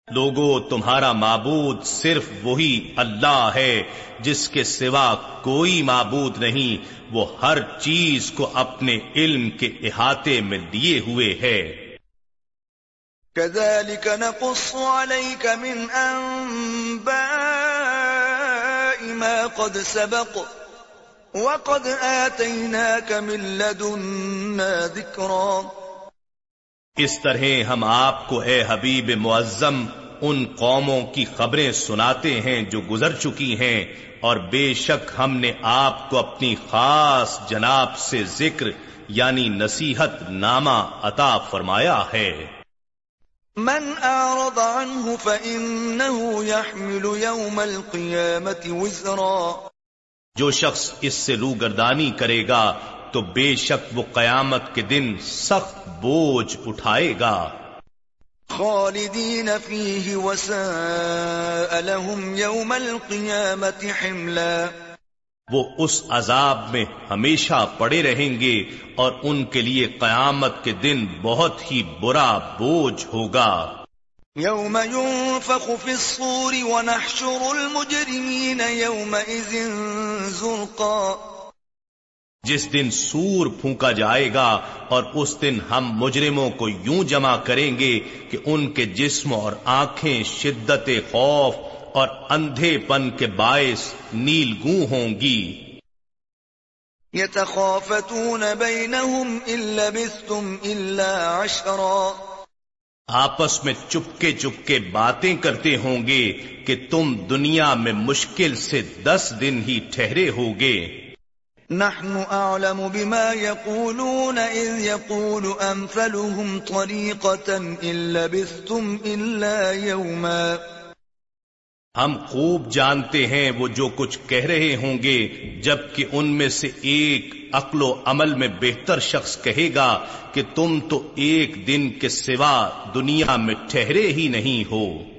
Speaker 2: لوگو، تمہارا معبود صرف وہی اللہ ہے، جس کے سوا کوئی معبود نہیں، وہ ہر چیز کو اپنے علم کے احاطے میں لیے ہوئے ہے۔
Speaker 1: كذلك نقص عليك من أنباء ما قد سبق، وقد آتيناك من لدنا ذكرا۔
Speaker 2: اس طرح ہم آپ کو اے حبیب معظم ان قوموں کی خبریں سناتے ہیں جو گزر چکی ہیں اور بے شک ہم نے آپ کو اپنی خاص جناب سے ذکر یعنی نصیحت نامہ عطا فرمایا ہے۔
Speaker 1: من أعرض عنه فإنه يحمل يوم القيامة وزرا۔
Speaker 2: جو شخص اس سے روگردانی کرے گا تو بے شک وہ قیامت کے دن سخت بوجھ اٹھائے گا۔
Speaker 1: خالدين فيه وساء لهم يوم القيامة حملا
Speaker 2: وہ اس عذاب میں ہمیشہ پڑے رہیں گے اور ان کے لیے قیامت کے دن بہت ہی برا بوجھ ہوگا۔
Speaker 1: يوم ينفخ في الصور ونحشر المجرمين يومئذ زرقا۔
Speaker 2: جس دن سور پھونکا جائے گا اور اس دن ہم مجرموں کو یوں جمع کریں گے کہ ان کے جسم اور آنکھیں شدت خوف اور اندھے پن کے باعث نیل گوں ہوں گی۔
Speaker 1: يتخافتون بينهم إن لبثتم إلا عشرا۔
Speaker 2: آپس میں چپکے چپکے باتیں کرتے ہوں گے کہ تم دنیا میں مشکل سے دس دن ہی ٹھہرے ہوگے
Speaker 1: نحن أعلم بما يقولون إذ يقول أمثلهم طريقة إن لبثتم إلا يوما.
Speaker 2: ہم خوب جانتے ہیں وہ جو کچھ کہہ رہے ہوں گے جبکہ ان میں سے ایک عقل و عمل میں بہتر شخص کہے گا کہ تم تو ایک دن کے سوا دنیا میں ٹھہرے ہی نہیں ہو۔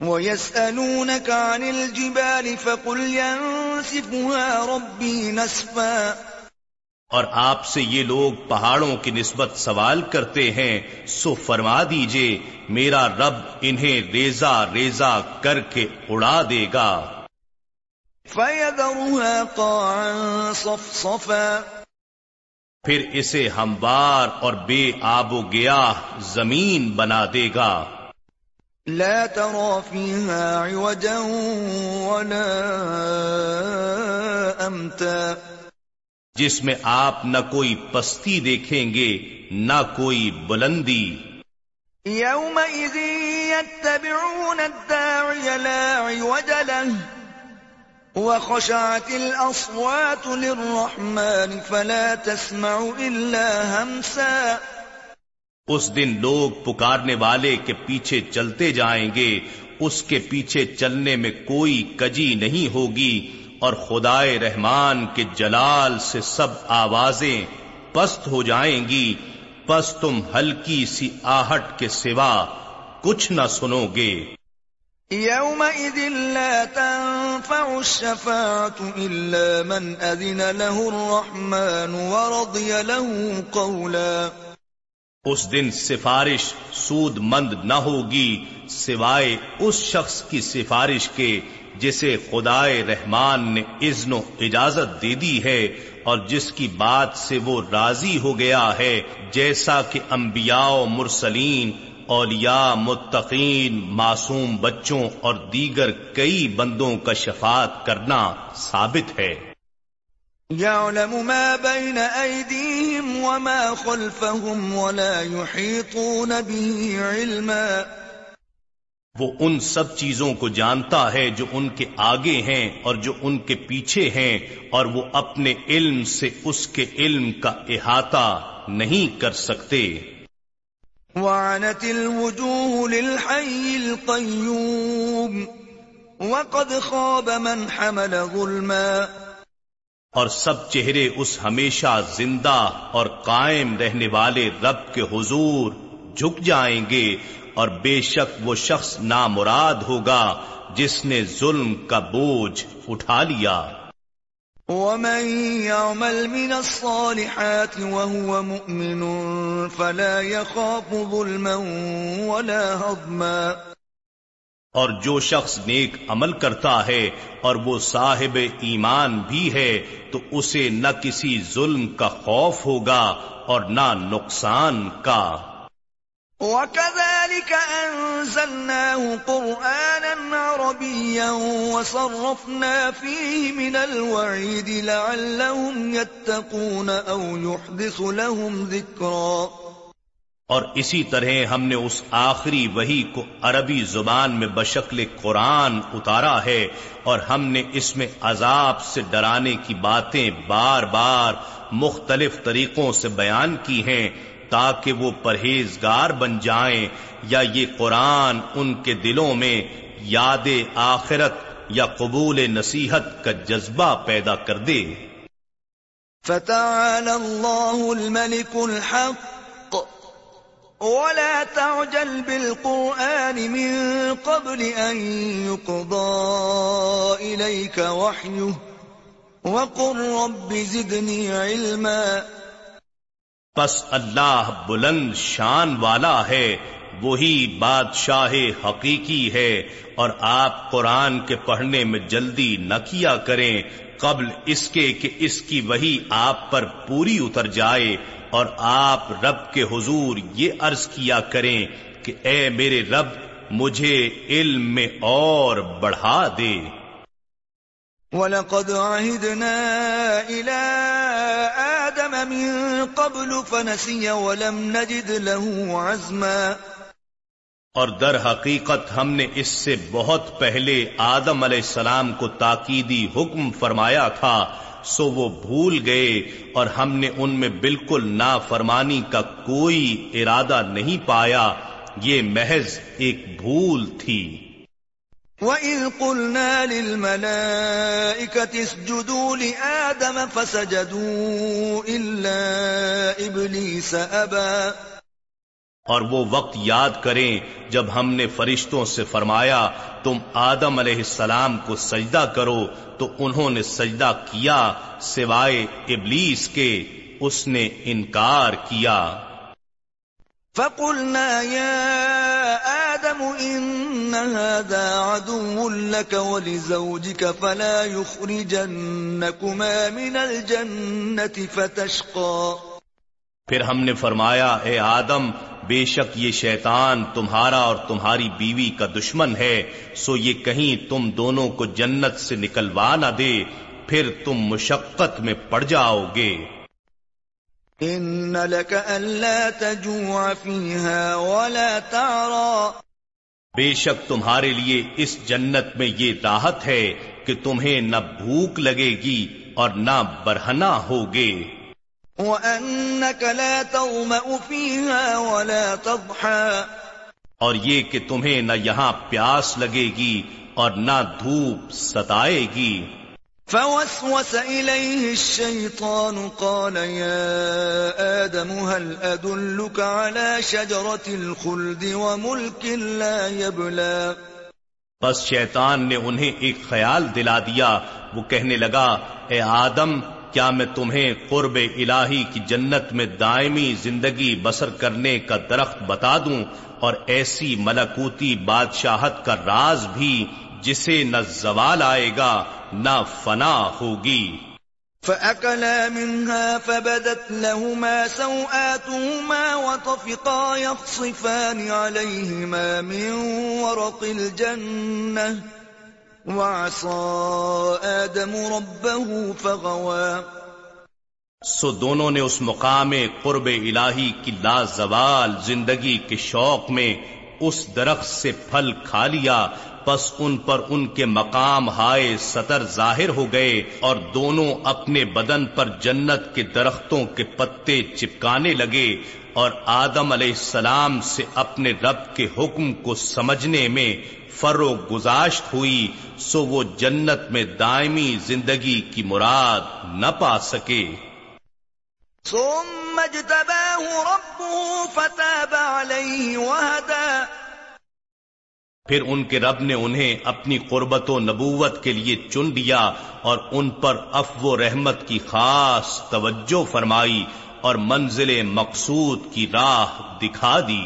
Speaker 1: وَيَسْأَلُونَكَ عَنِ الْجِبَالِ فَقُلْ رَبِّي نَسْفًا
Speaker 2: اور آپ سے یہ لوگ پہاڑوں کی نسبت سوال کرتے ہیں سو فرما دیجیے میرا رب انہیں ریزا ریزا کر کے اڑا دے گا۔
Speaker 1: فَيَذَرُهَا قَاعًا صَفْصَفًا۔
Speaker 2: پھر اسے ہموار اور بے آب و گیا زمین بنا دے گا۔
Speaker 1: لا ترى فيها عوجا ولا امتا
Speaker 2: جس میں آپ نہ کوئی پستی دیکھیں گے نہ کوئی بلندی.
Speaker 1: يومئذ يتبعون الداعي لا عوج له وخشعت الأصوات للرحمن فلا تسمع إلا همسا.
Speaker 2: اس دن لوگ پکارنے والے کے پیچھے چلتے جائیں گے، اس کے پیچھے چلنے میں کوئی کجی نہیں ہوگی، اور خدائے رحمان کے جلال سے سب آوازیں پست ہو جائیں گی۔ پس تم ہلکی سی آہٹ کے سوا کچھ نہ سنو گے۔
Speaker 1: لا تنفع من له الرحمن ورضي له قولا۔
Speaker 2: اس دن سفارش سود مند نہ ہوگی سوائے اس شخص کی سفارش کے جسے خدائے رحمان نے اذن و اجازت دے دی ہے اور جس کی بات سے وہ راضی ہو گیا ہے جیسا کہ انبیاء و مرسلین، اولیاء، متقین، معصوم بچوں اور دیگر کئی بندوں کا شفاعت کرنا ثابت ہے۔
Speaker 1: يعلم ما بين وما خلفهم ولا يحيطون به علما۔
Speaker 2: وہ ان سب چیزوں کو جانتا ہے جو ان کے آگے ہیں اور جو ان کے پیچھے ہیں اور وہ اپنے علم سے اس کے علم کا احاطہ نہیں کر سکتے۔
Speaker 1: وعنت الوجوه للحي القيوم وقد خاب من حمل ظلما۔
Speaker 2: اور سب چہرے اس ہمیشہ زندہ اور قائم رہنے والے رب کے حضور جھک جائیں گے اور بے شک وہ شخص نامراد ہوگا جس نے ظلم کا بوجھ اٹھا لیا۔
Speaker 1: ومن يعمل من الصالحات وهو مؤمن فلا يخاف ظلما ولا هضما۔
Speaker 2: اور جو شخص نیک عمل کرتا ہے اور وہ صاحب ایمان بھی ہے، تو اسے نہ کسی ظلم کا خوف ہوگا اور نہ نقصان کا۔
Speaker 1: وَكَذَلِكَ أَنزَلْنَاهُ قُرْآنًا عَرَبِيًّا وَصَرَّفْنَا فِيهِ مِنَ الْوَعِيدِ لَعَلَّهُمْ يَتَّقُونَ أَوْ يُحْدِثُ لَهُمْ ذِكْرًا۔
Speaker 2: اور اسی طرح ہم نے اس آخری وہی کو عربی زبان میں بشکل قرآن اتارا ہے اور ہم نے اس میں عذاب سے ڈرانے کی باتیں بار بار مختلف طریقوں سے بیان کی ہیں تاکہ وہ پرہیزگار بن جائیں یا یہ قرآن ان کے دلوں میں یاد آخرت یا قبول نصیحت کا جذبہ پیدا کر دے۔
Speaker 1: فتعالى الله الملك الحق ولا تعجل بالقرآن من قبل أن يقضى إليك وحيه وقل رب زدني علما
Speaker 2: پس اللہ بلند شان والا ہے، وہی بادشاہ حقیقی ہے، اور آپ قرآن کے پڑھنے میں جلدی نہ کیا کریں، قبل اس کے کہ اس کی وہی آپ پر پوری اتر جائے اور آپ رب کے حضور یہ عرض کیا کریں کہ اے میرے رب مجھے علم میں اور بڑھا دے۔
Speaker 1: وَلَقَدْ عَهِدْنَا إِلَىٰ آدَمَ مِن قَبْلُ فَنَسِيَ وَلَمْ نَجِدْ لَهُ عَزْمًا۔
Speaker 2: اور در حقیقت ہم نے اس سے بہت پہلے آدم علیہ السلام کو تاکیدی حکم فرمایا تھا سو وہ بھول گئے اور ہم نے ان میں بالکل نافرمانی کا کوئی ارادہ نہیں پایا۔ یہ محض ایک بھول تھی۔
Speaker 1: وَإِذْ قُلْنَا لِلْمَلَائِكَةِ اسْجُدُوا لِآدَمَ فَسَجَدُوا إِلَّا إِبْلِيسَ أَبَى
Speaker 2: اور وہ وقت یاد کریں جب ہم نے فرشتوں سے فرمایا تم آدم علیہ السلام کو سجدہ کرو تو انہوں نے سجدہ کیا سوائے ابلیس کے اس نے انکار کیا۔
Speaker 1: فقلنا يا آدم إن هذا عدو لك ولزوجك فلا يخرجنكما من الجنة فتشقى۔
Speaker 2: پھر ہم نے فرمایا اے آدم بے شک یہ شیطان تمہارا اور تمہاری بیوی کا دشمن ہے سو یہ کہیں تم دونوں کو جنت سے نکلوا نہ دے پھر تم مشقت میں پڑ جاؤ گے۔
Speaker 1: ان لك الا تجوع فيها ولا تعرى۔
Speaker 2: بے شک تمہارے لیے اس جنت میں یہ راحت ہے کہ تمہیں نہ بھوک لگے گی اور نہ برہنا ہوگے۔
Speaker 1: وَأَنَّكَ لَا تَغْمَأُ فِيهَا وَلَا تَضْحَى
Speaker 2: اور یہ کہ تمہیں نہ یہاں پیاس لگے گی اور نہ دھوپ ستائے گی۔
Speaker 1: فوسوس إليه الشيطان قال يا آدم هل أدلك على شجرة الخلد وملك لا يبلى
Speaker 2: بس شیطان نے انہیں ایک خیال دلا دیا وہ کہنے لگا اے آدم کیا میں تمہیں قرب الہی کی جنت میں دائمی زندگی بسر کرنے کا درخت بتا دوں اور ایسی ملکوتی بادشاہت کا راز بھی جسے نہ زوال آئے گا، نہ فنا ہوگی۔
Speaker 1: فأكلا منها فبدت لهما سوآتهما وطفقا يخصفان عليهما من ورق الجنة آدم
Speaker 2: سو دونوں نے اس مقام قرب الہی کی لازوال زندگی کے شوق میں اس درخت سے پھل کھا لیا، پس ان پر ان کے مقام ہائے سطر ظاہر ہو گئے اور دونوں اپنے بدن پر جنت کے درختوں کے پتے چپکانے لگے اور آدم علیہ السلام سے اپنے رب کے حکم کو سمجھنے میں فرو گزاشت ہوئی سو وہ جنت میں دائمی زندگی کی مراد نہ پا سکے۔
Speaker 1: ثم اجتباه ربه فتاب عليه وهدى۔
Speaker 2: پھر ان کے رب نے انہیں اپنی قربت و نبوت کے لیے چن لیا اور ان پر افو رحمت کی خاص توجہ فرمائی اور منزل مقصود کی راہ دکھا دی۔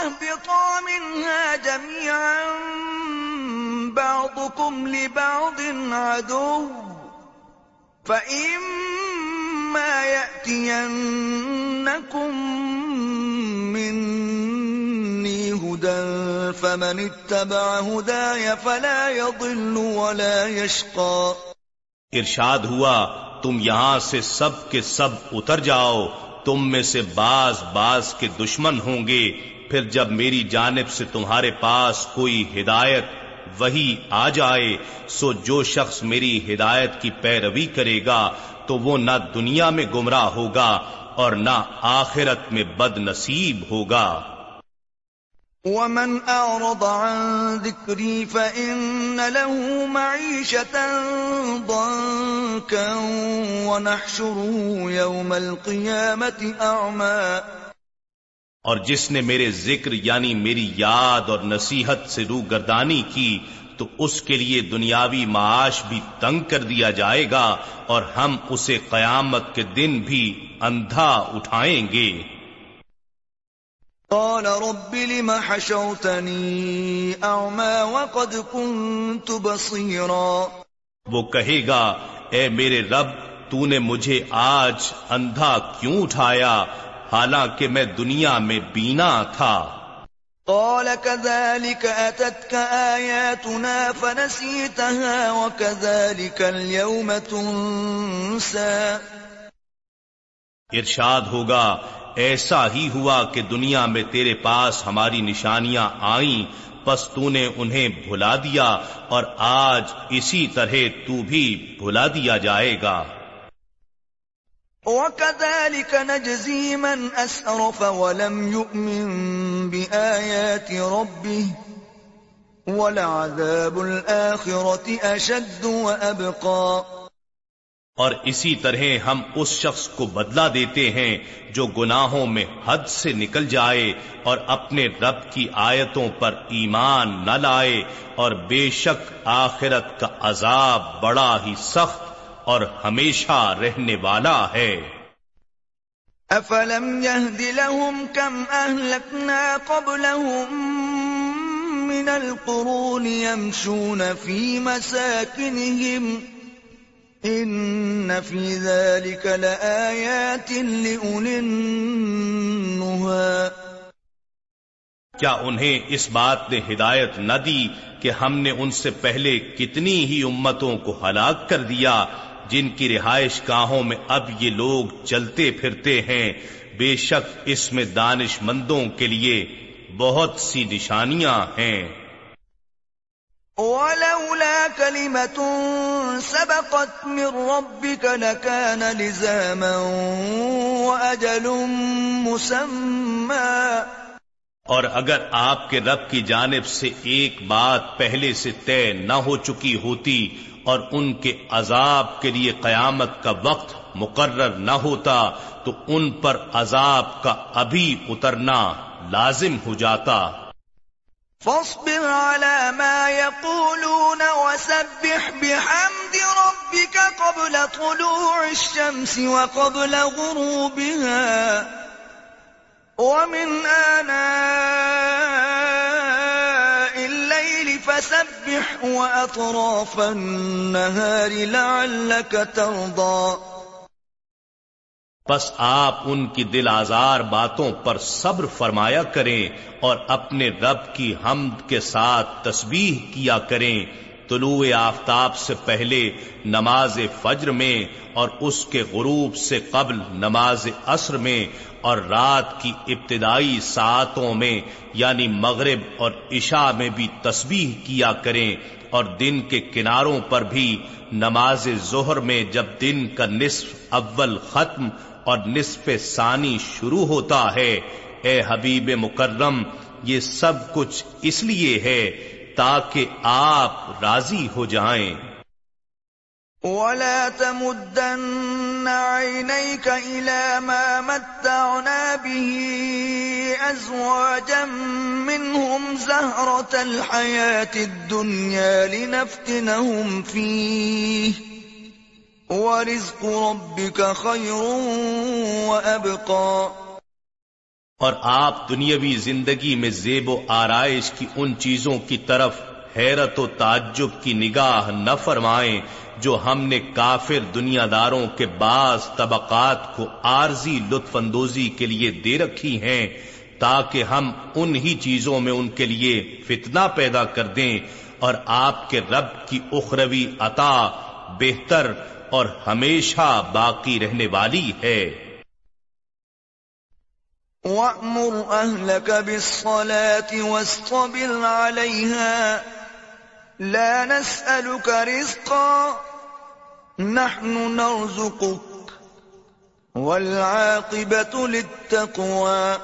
Speaker 1: اهبطا منها جميعا، بعضكم لبعض عدو. فإما يأتينكم مني هدى، فمن اتبع هداي فلا يضل ولا يشقى.
Speaker 2: ارشاد ہوا، تم یہاں سے سب کے سب اتر جاؤ، تم میں سے باز باز کے دشمن ہوں گے پھر جب میری جانب سے تمہارے پاس کوئی ہدایت وہی آ جائے، سو جو شخص میری ہدایت کی پیروی کرے گا، تو وہ نہ دنیا میں گمراہ ہوگا اور نہ آخرت میں بد نصیب ہوگا۔
Speaker 1: ومن اعرض عن ذكري فإن له معيشة ضنكا ونحشره يوم القيامة أعمى۔
Speaker 2: اور جس نے میرے ذکر یعنی میری یاد اور نصیحت سے رو گردانی کی تو اس کے لیے دنیاوی معاش بھی تنگ کر دیا جائے گا اور ہم اسے قیامت کے دن بھی اندھا اٹھائیں گے۔
Speaker 1: قال رب لم حشوتنی اعما وقد كنت بصیرا
Speaker 2: وہ کہے گا اے میرے رب تو نے مجھے آج اندھا کیوں اٹھایا؟ حالانکہ میں دنیا میں بینا تھا۔
Speaker 1: قال كذلك أتتك آياتنا فنسيتها وكذلك اليوم تنسى۔
Speaker 2: ارشاد ہوگا ایسا ہی ہوا کہ دنیا میں تیرے پاس ہماری نشانیاں آئیں پس تو نے انہیں بھلا دیا اور آج اسی طرح تو بھی بھلا دیا جائے گا۔
Speaker 1: وَكَذَلِكَ نَجْزِي مَنْ أَسْرَفَ وَلَمْ يُؤْمِن بِآيَاتِ رَبِّهِ وَلَعَذَابُ الْآخِرَةِ أَشَدُّ وَأَبْقَى
Speaker 2: اور اسی طرح ہم اس شخص کو بدلہ دیتے ہیں جو گناہوں میں حد سے نکل جائے اور اپنے رب کی آیتوں پر ایمان نہ لائے اور بے شک آخرت کا عذاب بڑا ہی سخت اور ہمیشہ رہنے والا ہے۔
Speaker 1: افلم يهد لهم كم اهلكنا قبلهم من القرون يمشون في مساكنهم ان في ذلك لآيات لأولي النهى۔
Speaker 2: کیا انہیں اس بات نے ہدایت نہ دی کہ ہم نے ان سے پہلے کتنی ہی امتوں کو ہلاک کر دیا جن کی رہائش گاہوں میں اب یہ لوگ چلتے پھرتے ہیں بے شک اس میں دانش مندوں کے لیے بہت سی نشانیاں ہیں۔
Speaker 1: ولولا كلمة سبقت من ربك لكان لزاما وأجل مسمى۔
Speaker 2: اور اگر آپ کے رب کی جانب سے ایک بات پہلے سے طے نہ ہو چکی ہوتی اور ان کے عذاب کے لیے قیامت کا وقت مقرر نہ ہوتا تو ان پر عذاب کا ابھی اترنا لازم ہو جاتا۔
Speaker 1: فاصبر على ما يقولون وسبح بحمد ربك قبل طلوع الشمس وقبل غروبها. ومن آناء الليل فسبح وأطراف النهار لعلك ترضى.
Speaker 2: بس آپ ان کی دل آزار باتوں پر صبر فرمایا کریں اور اپنے رب کی حمد کے ساتھ تسبیح کیا کریں۔ طلوع آفتاب سے پہلے نماز فجر میں اور اس کے غروب سے قبل نماز عصر میں اور رات کی ابتدائی ساعتوں میں یعنی مغرب اور عشاء میں بھی تسبیح کیا کریں اور دن کے کناروں پر بھی نماز ظہر میں جب دن کا نصف اول ختم اور نصف ثانی شروع ہوتا ہے، اے حبیب مکرم، یہ سب کچھ اس لیے ہے تاکہ آپ راضی ہو جائیں۔
Speaker 1: ولا تمدن عينيك إلى ما متعنا به أزواجا منهم زهرة الحياة الدنيا لنفتنهم فيه وَرِزْقُ رَبِّكَ خَيْرٌ وَأَبْقَى.
Speaker 2: اور آپ دنیاوی زندگی میں زیب و آرائش کی ان چیزوں کی طرف حیرت و تعجب کی نگاہ نہ فرمائیں جو ہم نے کافر دنیا داروں کے بعض طبقات کو عارضی لطف اندوزی کے لیے دے رکھی ہیں تاکہ ہم ان ہی چیزوں میں ان کے لیے فتنہ پیدا کر دیں اور آپ کے رب کی اخروی عطا بہتر اور ہمیشہ باقی رہنے والی ہے۔
Speaker 1: وَأْمُرْ أَهْلَكَ بِالصَّلَاةِ وَاسْطَبِرْ عَلَيْهَا لَا نَسْأَلُكَ رِزْقًا نَحْنُ نَرْزُقُكَ والعاقبة للتقوى.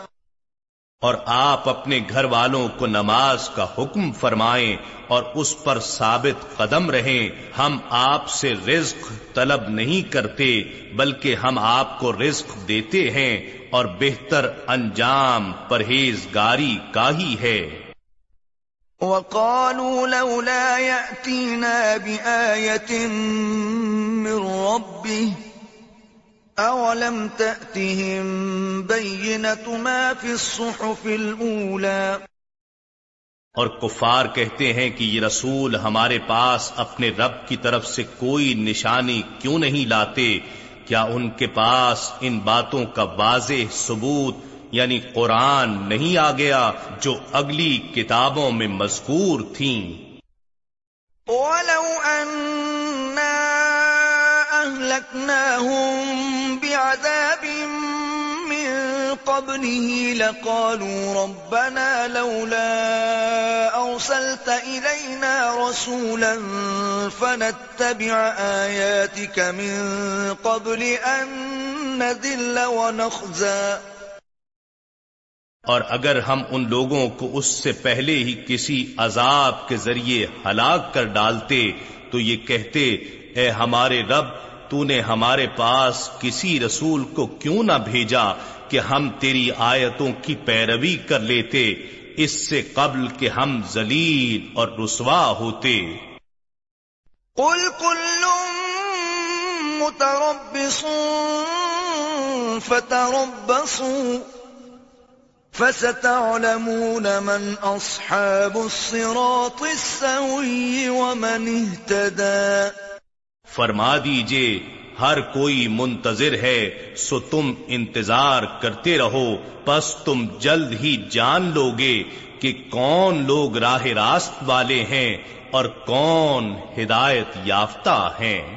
Speaker 2: اور آپ اپنے گھر والوں کو نماز کا حکم فرمائیں اور اس پر ثابت قدم رہیں۔ ہم آپ سے رزق طلب نہیں کرتے، بلکہ ہم آپ کو رزق دیتے ہیں اور بہتر انجام پرہیزگاری کا ہی ہے۔
Speaker 1: وقالوا لولا يأتينا بآية من ربه أولم تأتهم بينة ما في الصحف الأولى
Speaker 2: اور کفار کہتے ہیں کہ یہ رسول ہمارے پاس اپنے رب کی طرف سے کوئی نشانی کیوں نہیں لاتے؟ کیا ان کے پاس ان باتوں کا واضح ثبوت یعنی قرآن نہیں آ گیا جو اگلی کتابوں میں مذکور تھیں۔
Speaker 1: وَلَوْ أَنَّا أَهْلَكْنَاهُمْ بِعَذَابٍ مِّن قَبْلِهِ لَقَالُوا رَبَّنَا لَوْلَا أَرْسَلْتَ إِلَيْنَا رَسُولًا فَنَتَّبِعَ آيَاتِكَ مِن قَبْلِ أَن نَّذِلَّ وَنَخْزَىٰ۔
Speaker 2: اور اگر ہم ان لوگوں کو اس سے پہلے ہی کسی عذاب کے ذریعے ہلاک کر ڈالتے تو یہ کہتے، اے ہمارے رب تو نے ہمارے پاس کسی رسول کو کیوں نہ بھیجا کہ ہم تیری آیتوں کی پیروی کر لیتے، اس سے قبل کہ ہم ذلیل اور رسوا ہوتے
Speaker 1: قل كل متربص فتربصوا فستعلمون من اصحاب الصراط السوي ومن اهتدى.
Speaker 2: فرما دیجیے ہر کوئی منتظر ہے سو تم انتظار کرتے رہو پس تم جلد ہی جان لو گے کہ کون لوگ راہ راست والے ہیں اور کون ہدایت یافتہ ہیں۔